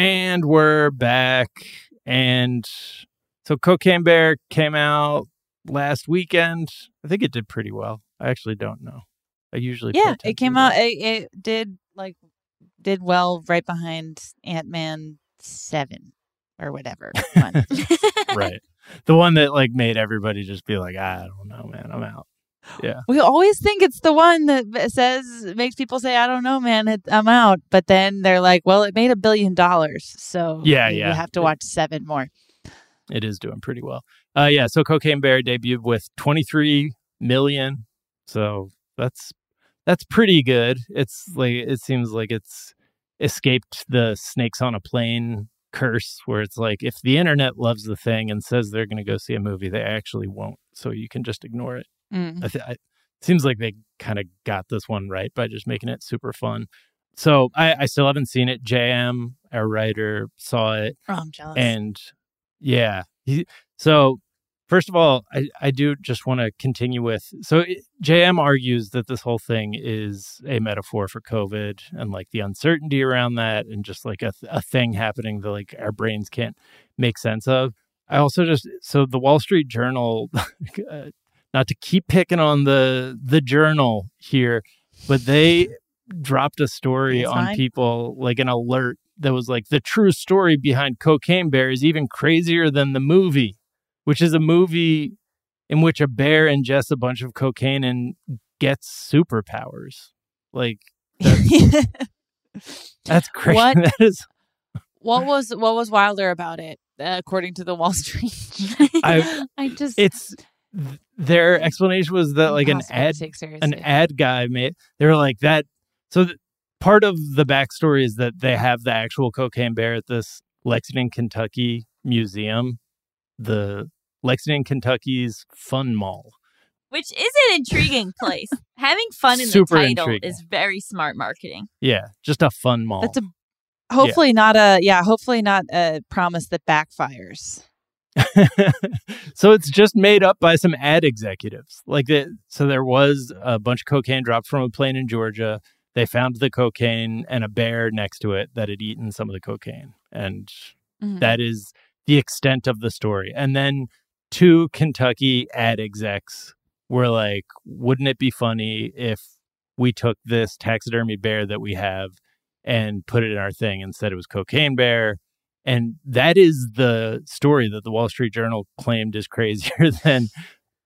A: And we're back. And so Cocaine Bear came out last weekend. I think it did pretty well. I actually don't know. I usually
B: Yeah, it came out. It, it did like did well right behind Ant Man seven or whatever. one.
A: right. The one that like made everybody just be like, ah, I don't know, man, I'm out. Yeah.
B: We always think it's the one that says makes people say, "I don't know, man, it, I'm out." But then they're like, "Well, it made a billion dollars, so
A: Yeah,
B: you
A: yeah.
B: have to watch seven more."
A: It is doing pretty well. Uh yeah, so Cocaine Bear debuted with 23 million. So that's that's pretty good. It's like it seems like it's escaped the snakes on a plane curse where it's like if the internet loves the thing and says they're going to go see a movie, they actually won't. So you can just ignore it.
B: Mm.
A: I th- I, seems like they kind of got this one right by just making it super fun. So I, I still haven't seen it. JM, our writer, saw it,
B: Oh, I'm jealous.
A: and yeah. He, so first of all, I, I do just want to continue with. So it- JM argues that this whole thing is a metaphor for COVID and like the uncertainty around that, and just like a, a thing happening that like our brains can't make sense of. I also just so the Wall Street Journal, uh, not to keep picking on the the journal here, but they dropped a story
B: That's
A: on
B: fine.
A: people like an alert that was like the true story behind Cocaine Bear is even crazier than the movie, which is a movie in which a bear ingests a bunch of cocaine and gets superpowers. Like that's, that's crazy.
B: What?
A: That is
B: what was what was wilder about it, uh, according to the Wall Street?
A: I-
B: I just
A: it's th- their explanation was that like an ad an ad guy made they were like that so th- part of the backstory is that they have the actual cocaine bear at this lexington kentucky museum the lexington kentucky's fun mall
C: Which is an intriguing place. Having fun in
A: Super
C: the title
A: intriguing.
C: is very smart marketing.
A: yeah just a fun mall
B: That's a hopefully not a yeah, hopefully not a promise that backfires.
A: so it's just made up by some ad executives. Like that. So there was a bunch of cocaine dropped from a plane in Georgia. They found the cocaine and a bear next to it that had eaten some of the cocaine, and
B: Mhm.
A: that is the extent of the story. And then two Kentucky ad execs were like, "Wouldn't it be funny if we took this taxidermy bear that we have and put it in our thing and said it was cocaine bear?" And that is the story that the Wall Street Journal claimed is crazier than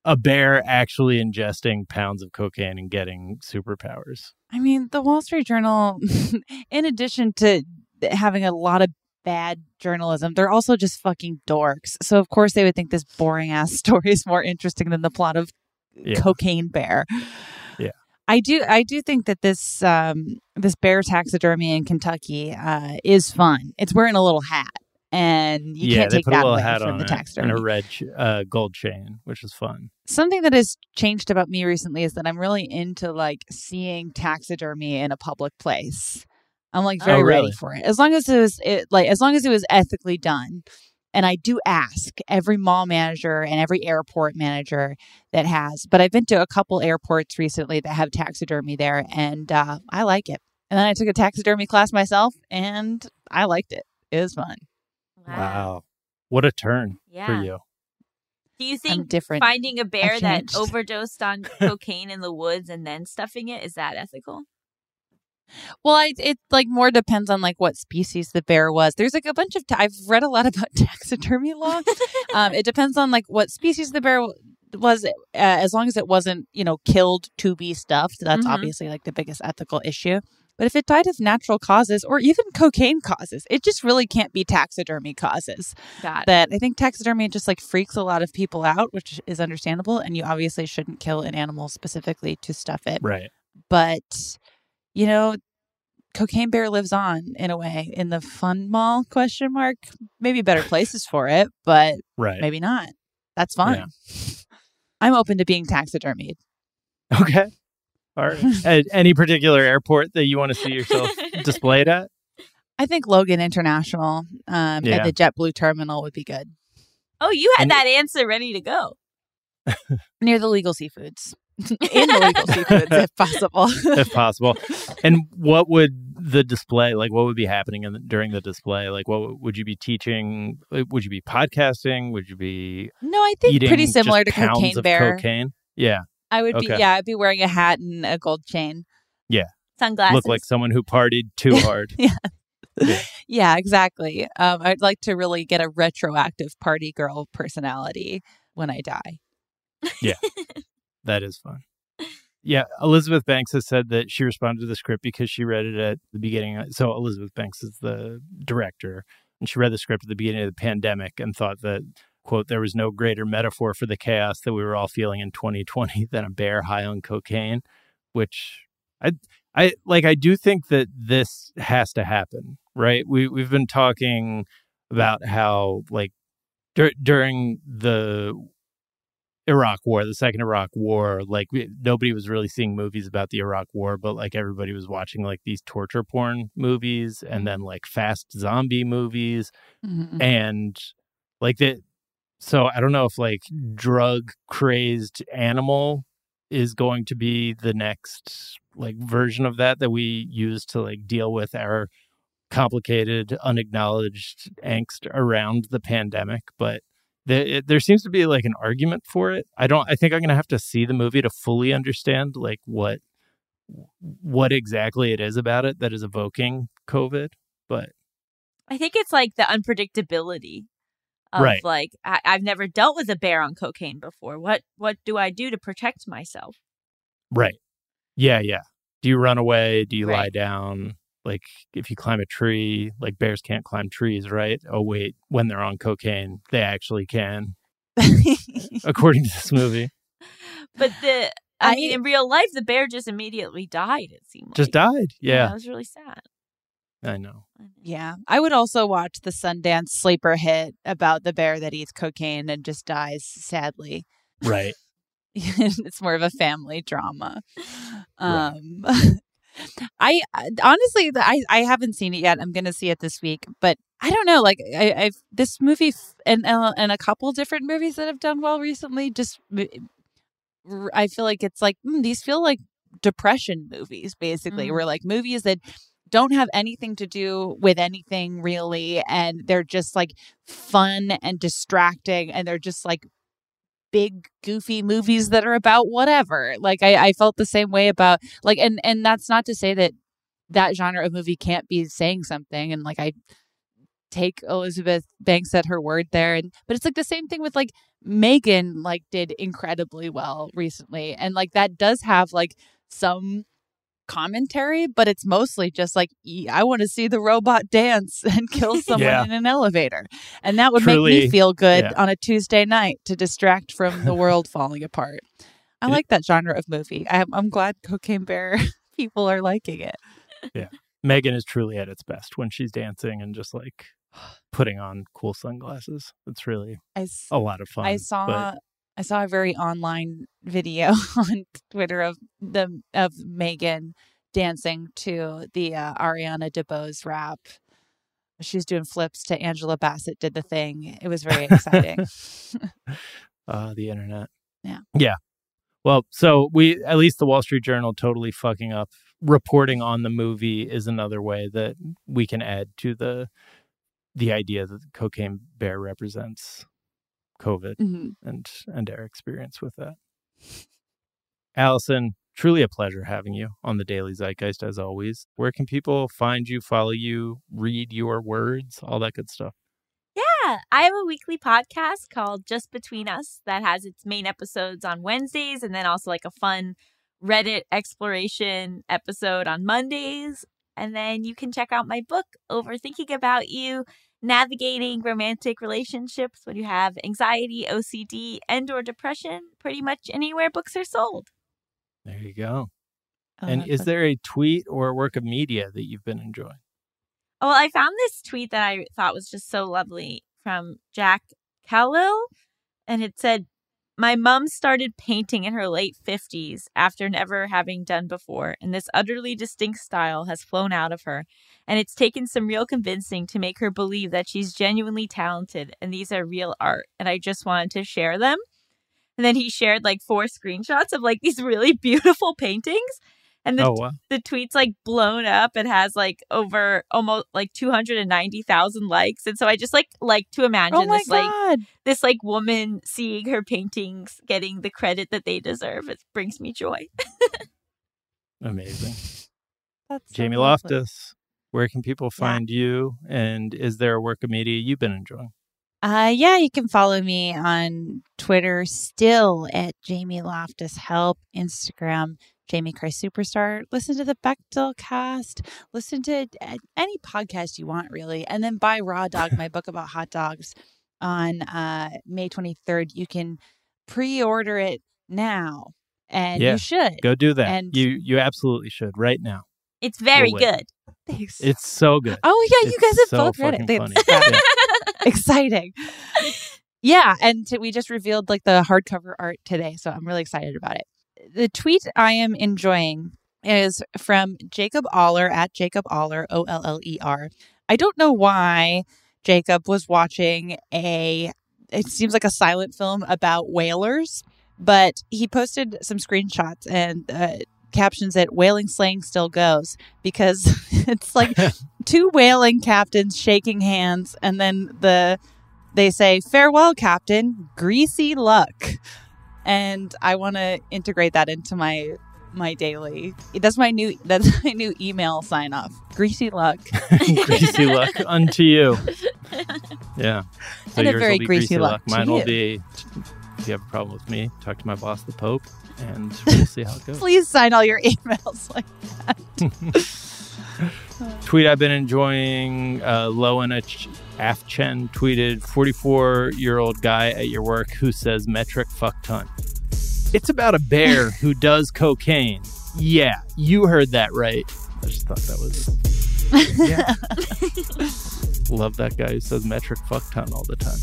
A: a bear actually ingesting pounds of cocaine and getting superpowers.
B: I mean, the Wall Street Journal, in addition to having a lot of bad journalism, they're also just fucking dorks. So of course they would think this boring ass story is more interesting than the plot of
A: Yeah.
B: Cocaine Bear. I do I do think that this um this bear taxidermy in Kentucky uh is fun. It's wearing a little hat and you
A: yeah,
B: can't take that
A: little
B: away
A: hat
B: from the taxidermy.
A: and a red uh, gold chain, which is fun.
B: Something that has changed about me recently is that I'm really into like seeing taxidermy in a public place. I'm like
A: Oh,
B: very
A: really?
B: ready for it. As long as it was it, like as long as it was ethically done. And I do ask every mall manager and every airport manager that has. But I've been to a couple airports recently that have taxidermy there, and uh, I like it. And then I took a taxidermy class myself, and I liked it. It was fun.
A: Wow. What a turn
C: Yeah.
A: for you.
C: Do you
B: I'm
C: think
B: different.
C: finding a bear that overdosed on cocaine in the woods and then stuffing it is that ethical?
B: Well, I, it like more depends on like what species the bear was. There's like a bunch of. i I've read a lot about taxidermy law. um, it depends on like what species the bear w- was. Uh, as long as it wasn't, you know, killed to be stuffed, that's
C: Mhm.
B: obviously like the biggest ethical issue. But if it died of natural causes or even cocaine causes, it just really can't be taxidermy causes.
C: Got it.
B: That I think taxidermy just like freaks a lot of people out, which is understandable. And you obviously shouldn't kill an animal specifically to stuff it
A: Right.
B: but you know cocaine bear lives on in a way in the fun mall question mark maybe better places for it but
A: Right.
B: maybe not that's fine
A: Yeah.
B: i'm open to being taxidermied
A: Okay. All right. At any particular airport that you want to see yourself displayed at?
B: I think Logan International um,
A: Yeah.
B: at the JetBlue terminal would be good
C: Oh, you had
A: And-
C: that answer ready to go.
B: Near the legal seafoods. In the legal seafoods, if possible.
A: if possible. And what would the display like? What would be happening in the, during the display? Like, what would you be teaching? Would you be podcasting? Would you be
B: no, I think pretty similar to Cocaine Bear.
A: Cocaine. Yeah,
B: I would be, yeah, I'd be wearing a hat and a gold chain. Yeah.
C: Sunglasses.
A: look like someone who partied too hard.
B: Yeah, exactly. Um, I'd like to really get a retroactive party girl personality when I die.
A: Yeah, that is fun. Yeah, Elizabeth Banks has said that she responded to the script because she read it at the beginning. Uh, so Elizabeth Banks is the director, and she read the script at the beginning of the pandemic and thought that quote there was no greater metaphor for the chaos that we were all feeling in 2020 than a bear high on cocaine, which I I like I do think that this has to happen, right? We we've been talking about how like dur- during the Iraq War, the second Iraq War, like we, nobody was really seeing movies about the Iraq War, but like everybody was watching like these torture porn movies and then like fast zombie movies
B: Mhm.
A: and like that. So I don't know if like drug crazed animal is going to be the next like version of that that we use to like deal with our complicated, unacknowledged angst around the pandemic, but the, it, there seems to be like an argument for it. I don't. I think I'm gonna have to see the movie to fully understand like what what exactly it is about it that is evoking COVID. But
C: I think it's like the unpredictability of
A: Right.
C: like I- I've never dealt with a bear on cocaine before. What what do I do to protect myself?
A: right, yeah, yeah. Do you run away? Do you lie down? Like if you climb a tree, like bears can't climb trees, right? Oh wait, when they're on cocaine, they actually can, according to this movie.
C: But the I,
B: I-
C: mean, in real life, the bear just immediately died. It seemed
A: Just
C: like.
A: died.
C: Yeah,
A: Yeah,
C: it was really sad.
A: I know.
B: Yeah, I would also watch the Sundance sleeper hit about the bear that eats cocaine and just dies sadly.
A: Right.
B: it's more of a family drama.
A: Right.
B: Um, I I- honestly, I I haven't seen it yet. I'm going to see it this week, but I don't know. Like I, I've this movie f- and uh, and a couple different movies that have done well recently. Just I feel like it's like mm, these feel like depression movies, basically.
C: Mm.
B: We're like movies that don't have anything to do with anything really and they're just like fun and distracting and they're just like big goofy movies that are about whatever. Like I, I felt the same way about like and and that's not to say that that genre of movie can't be saying something and like i take elizabeth banks at her word there and but it's like the same thing with like megan like did incredibly well recently and like that does have like some commentary but it's mostly just like "E- i want to see the robot dance and kill someone
A: Yeah.
B: in an elevator and that would make me feel good
A: yeah.
B: on a tuesday night to distract from the world falling apart i
A: It-
B: like that genre of movie I'm, I'm glad cocaine bear people are liking it Yeah.
A: Megan is truly at its best when she's dancing and just like putting on cool sunglasses. It's really
B: i,
A: a lot of fun.
B: I saw
A: but
B: I saw a very online video on Twitter of the of Megan dancing to the uh, Ariana DeBose rap. She's doing flips to Angela Bassett did the thing. It was very exciting.
A: uh, the internet.
B: Yeah.
A: Yeah. Well, so we at least the Wall Street Journal totally fucking up reporting on the movie is another way that we can add to the the idea that the cocaine bear represents COVID
B: Mhm.
A: and and our experience with that. Allison, truly a pleasure having you on the Daily Zeitgeist as always. Where can people find you, follow you, read your words, all that good stuff?
C: Yeah, I have a weekly podcast called Just Between Us that has its main episodes on Wednesdays and then also like a fun Reddit exploration episode on Mondays. And then you can check out my book, Overthinking About You, Navigating Romantic Relationships when you have anxiety, OCD, and or depression, pretty much anywhere books are sold.
A: There you go.
B: Oh,
A: and is there a tweet or a work of media that you've been enjoying?
C: Oh, well, I found this tweet that I thought was just so lovely from Jack Callow, and it said, My mom started painting in her late 50s after never having done before, and this utterly distinct style has flown out of her. And it's taken some real convincing to make her believe that she's genuinely talented and these are real art. And I just wanted to share them. And then he shared like four screenshots of like these really beautiful paintings. And the,
A: Oh, wow.
C: the tweet's like blown up and has like over almost like 290,000 likes. And so I just like like to imagine
B: Oh my
C: this like this like woman seeing her paintings getting the credit that they deserve. It brings me joy.
A: Amazing.
B: That's so
A: Jamie
B: lovely.
A: Loftus, where can people find you? And is there a work of media you've been enjoying?
B: Uh, yeah, you can follow me on Twitter still at Jamie Loftus Help, Instagram, Jamie Christ Superstar. Listen to the Bechdel cast. Listen to uh, any podcast you want, really. And then buy Raw Dog, my book about hot dogs, on uh, May 23rd. You can pre order it now, and
A: yeah,
B: you should.
A: go do that.
B: And
A: you you absolutely should right now.
C: It's very
A: We'll
C: good.
B: Thanks.
A: It's so good.
B: Oh yeah, you guys have
A: so
B: both read it.
A: Yeah.
B: exciting. Yeah, and t- we just revealed like the hardcover art today, so I'm really excited about it. The tweet I am enjoying is from Jacob Oller at Jacob Oller O L L E R. I don't know why Jacob was watching a it seems like a silent film about whalers, but he posted some screenshots and uh, captions that whaling slang still goes because it's like two whaling captains shaking hands and then the they say farewell captain greasy luck and i want to integrate that into my my daily that's my new that's my new email sign off greasy luck
A: greasy luck unto you. Yeah. So
B: And a very
A: will be
B: greasy luck to
A: Mine will
B: you.
A: be if you have a problem with me, talk to my boss, the Pope, and we'll see how it goes.
B: please sign all your emails like
A: Tweet I've been enjoying. Uh, Lowen Ach- Afchen tweeted 44 year old guy at your work who says metric fuck ton. It's about a bear who does cocaine. Yeah, you heard that right. I just thought that was. Yeah. Love that guy who says metric fuck ton all the time.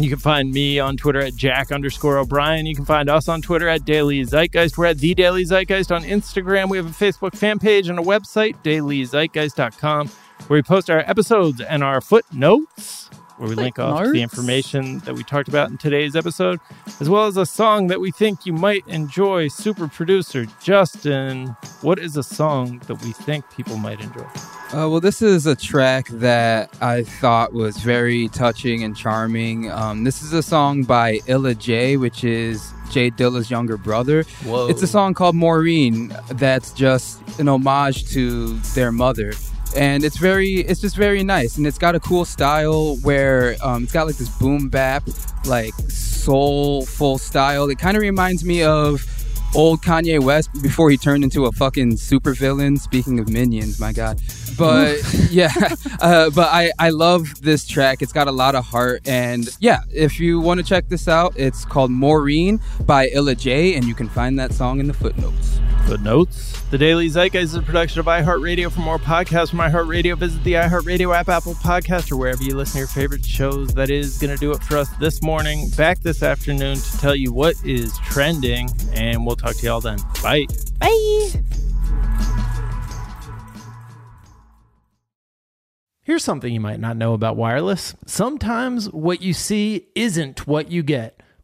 A: You can find me on Twitter at Jack underscore O'Brien. You can find us on Twitter at Daily Zeitgeist. We're at The Daily Zeitgeist on Instagram. We have a Facebook fan page and a website, dailyzeitgeist.com, where we post our episodes and our footnotes, where we link off to the information that we talked about in today's episode, as well as a song that we think you might enjoy. Super producer Justin, what is a song that we think people might enjoy?
E: Uh, well, this is a track that I thought was very touching and charming. Um, this is a song by Illa J, which is Jay Dilla's younger brother.
A: Whoa.
E: It's a song called Maureen that's just an homage to their mother. And it's very, it's just very nice. And it's got a cool style where um, it's got like this boom bap, like soulful style. It kind of reminds me of old Kanye West before he turned into a fucking supervillain. Speaking of minions, my god. But yeah, uh, but I I love this track. It's got a lot of heart, and yeah, if you want to check this out, it's called Maureen by Illa J, and you can find that song in the footnotes.
A: Footnotes. The Daily Zeitgeist is a production of iHeartRadio. For more podcasts from iHeartRadio, visit the iHeartRadio app, Apple Podcast, or wherever you listen to your favorite shows. That is going to do it for us this morning. Back this afternoon to tell you what is trending, and we'll talk to you all then. Bye.
B: bye
A: Here's something you might not know about wireless. Sometimes what you see isn't what you get.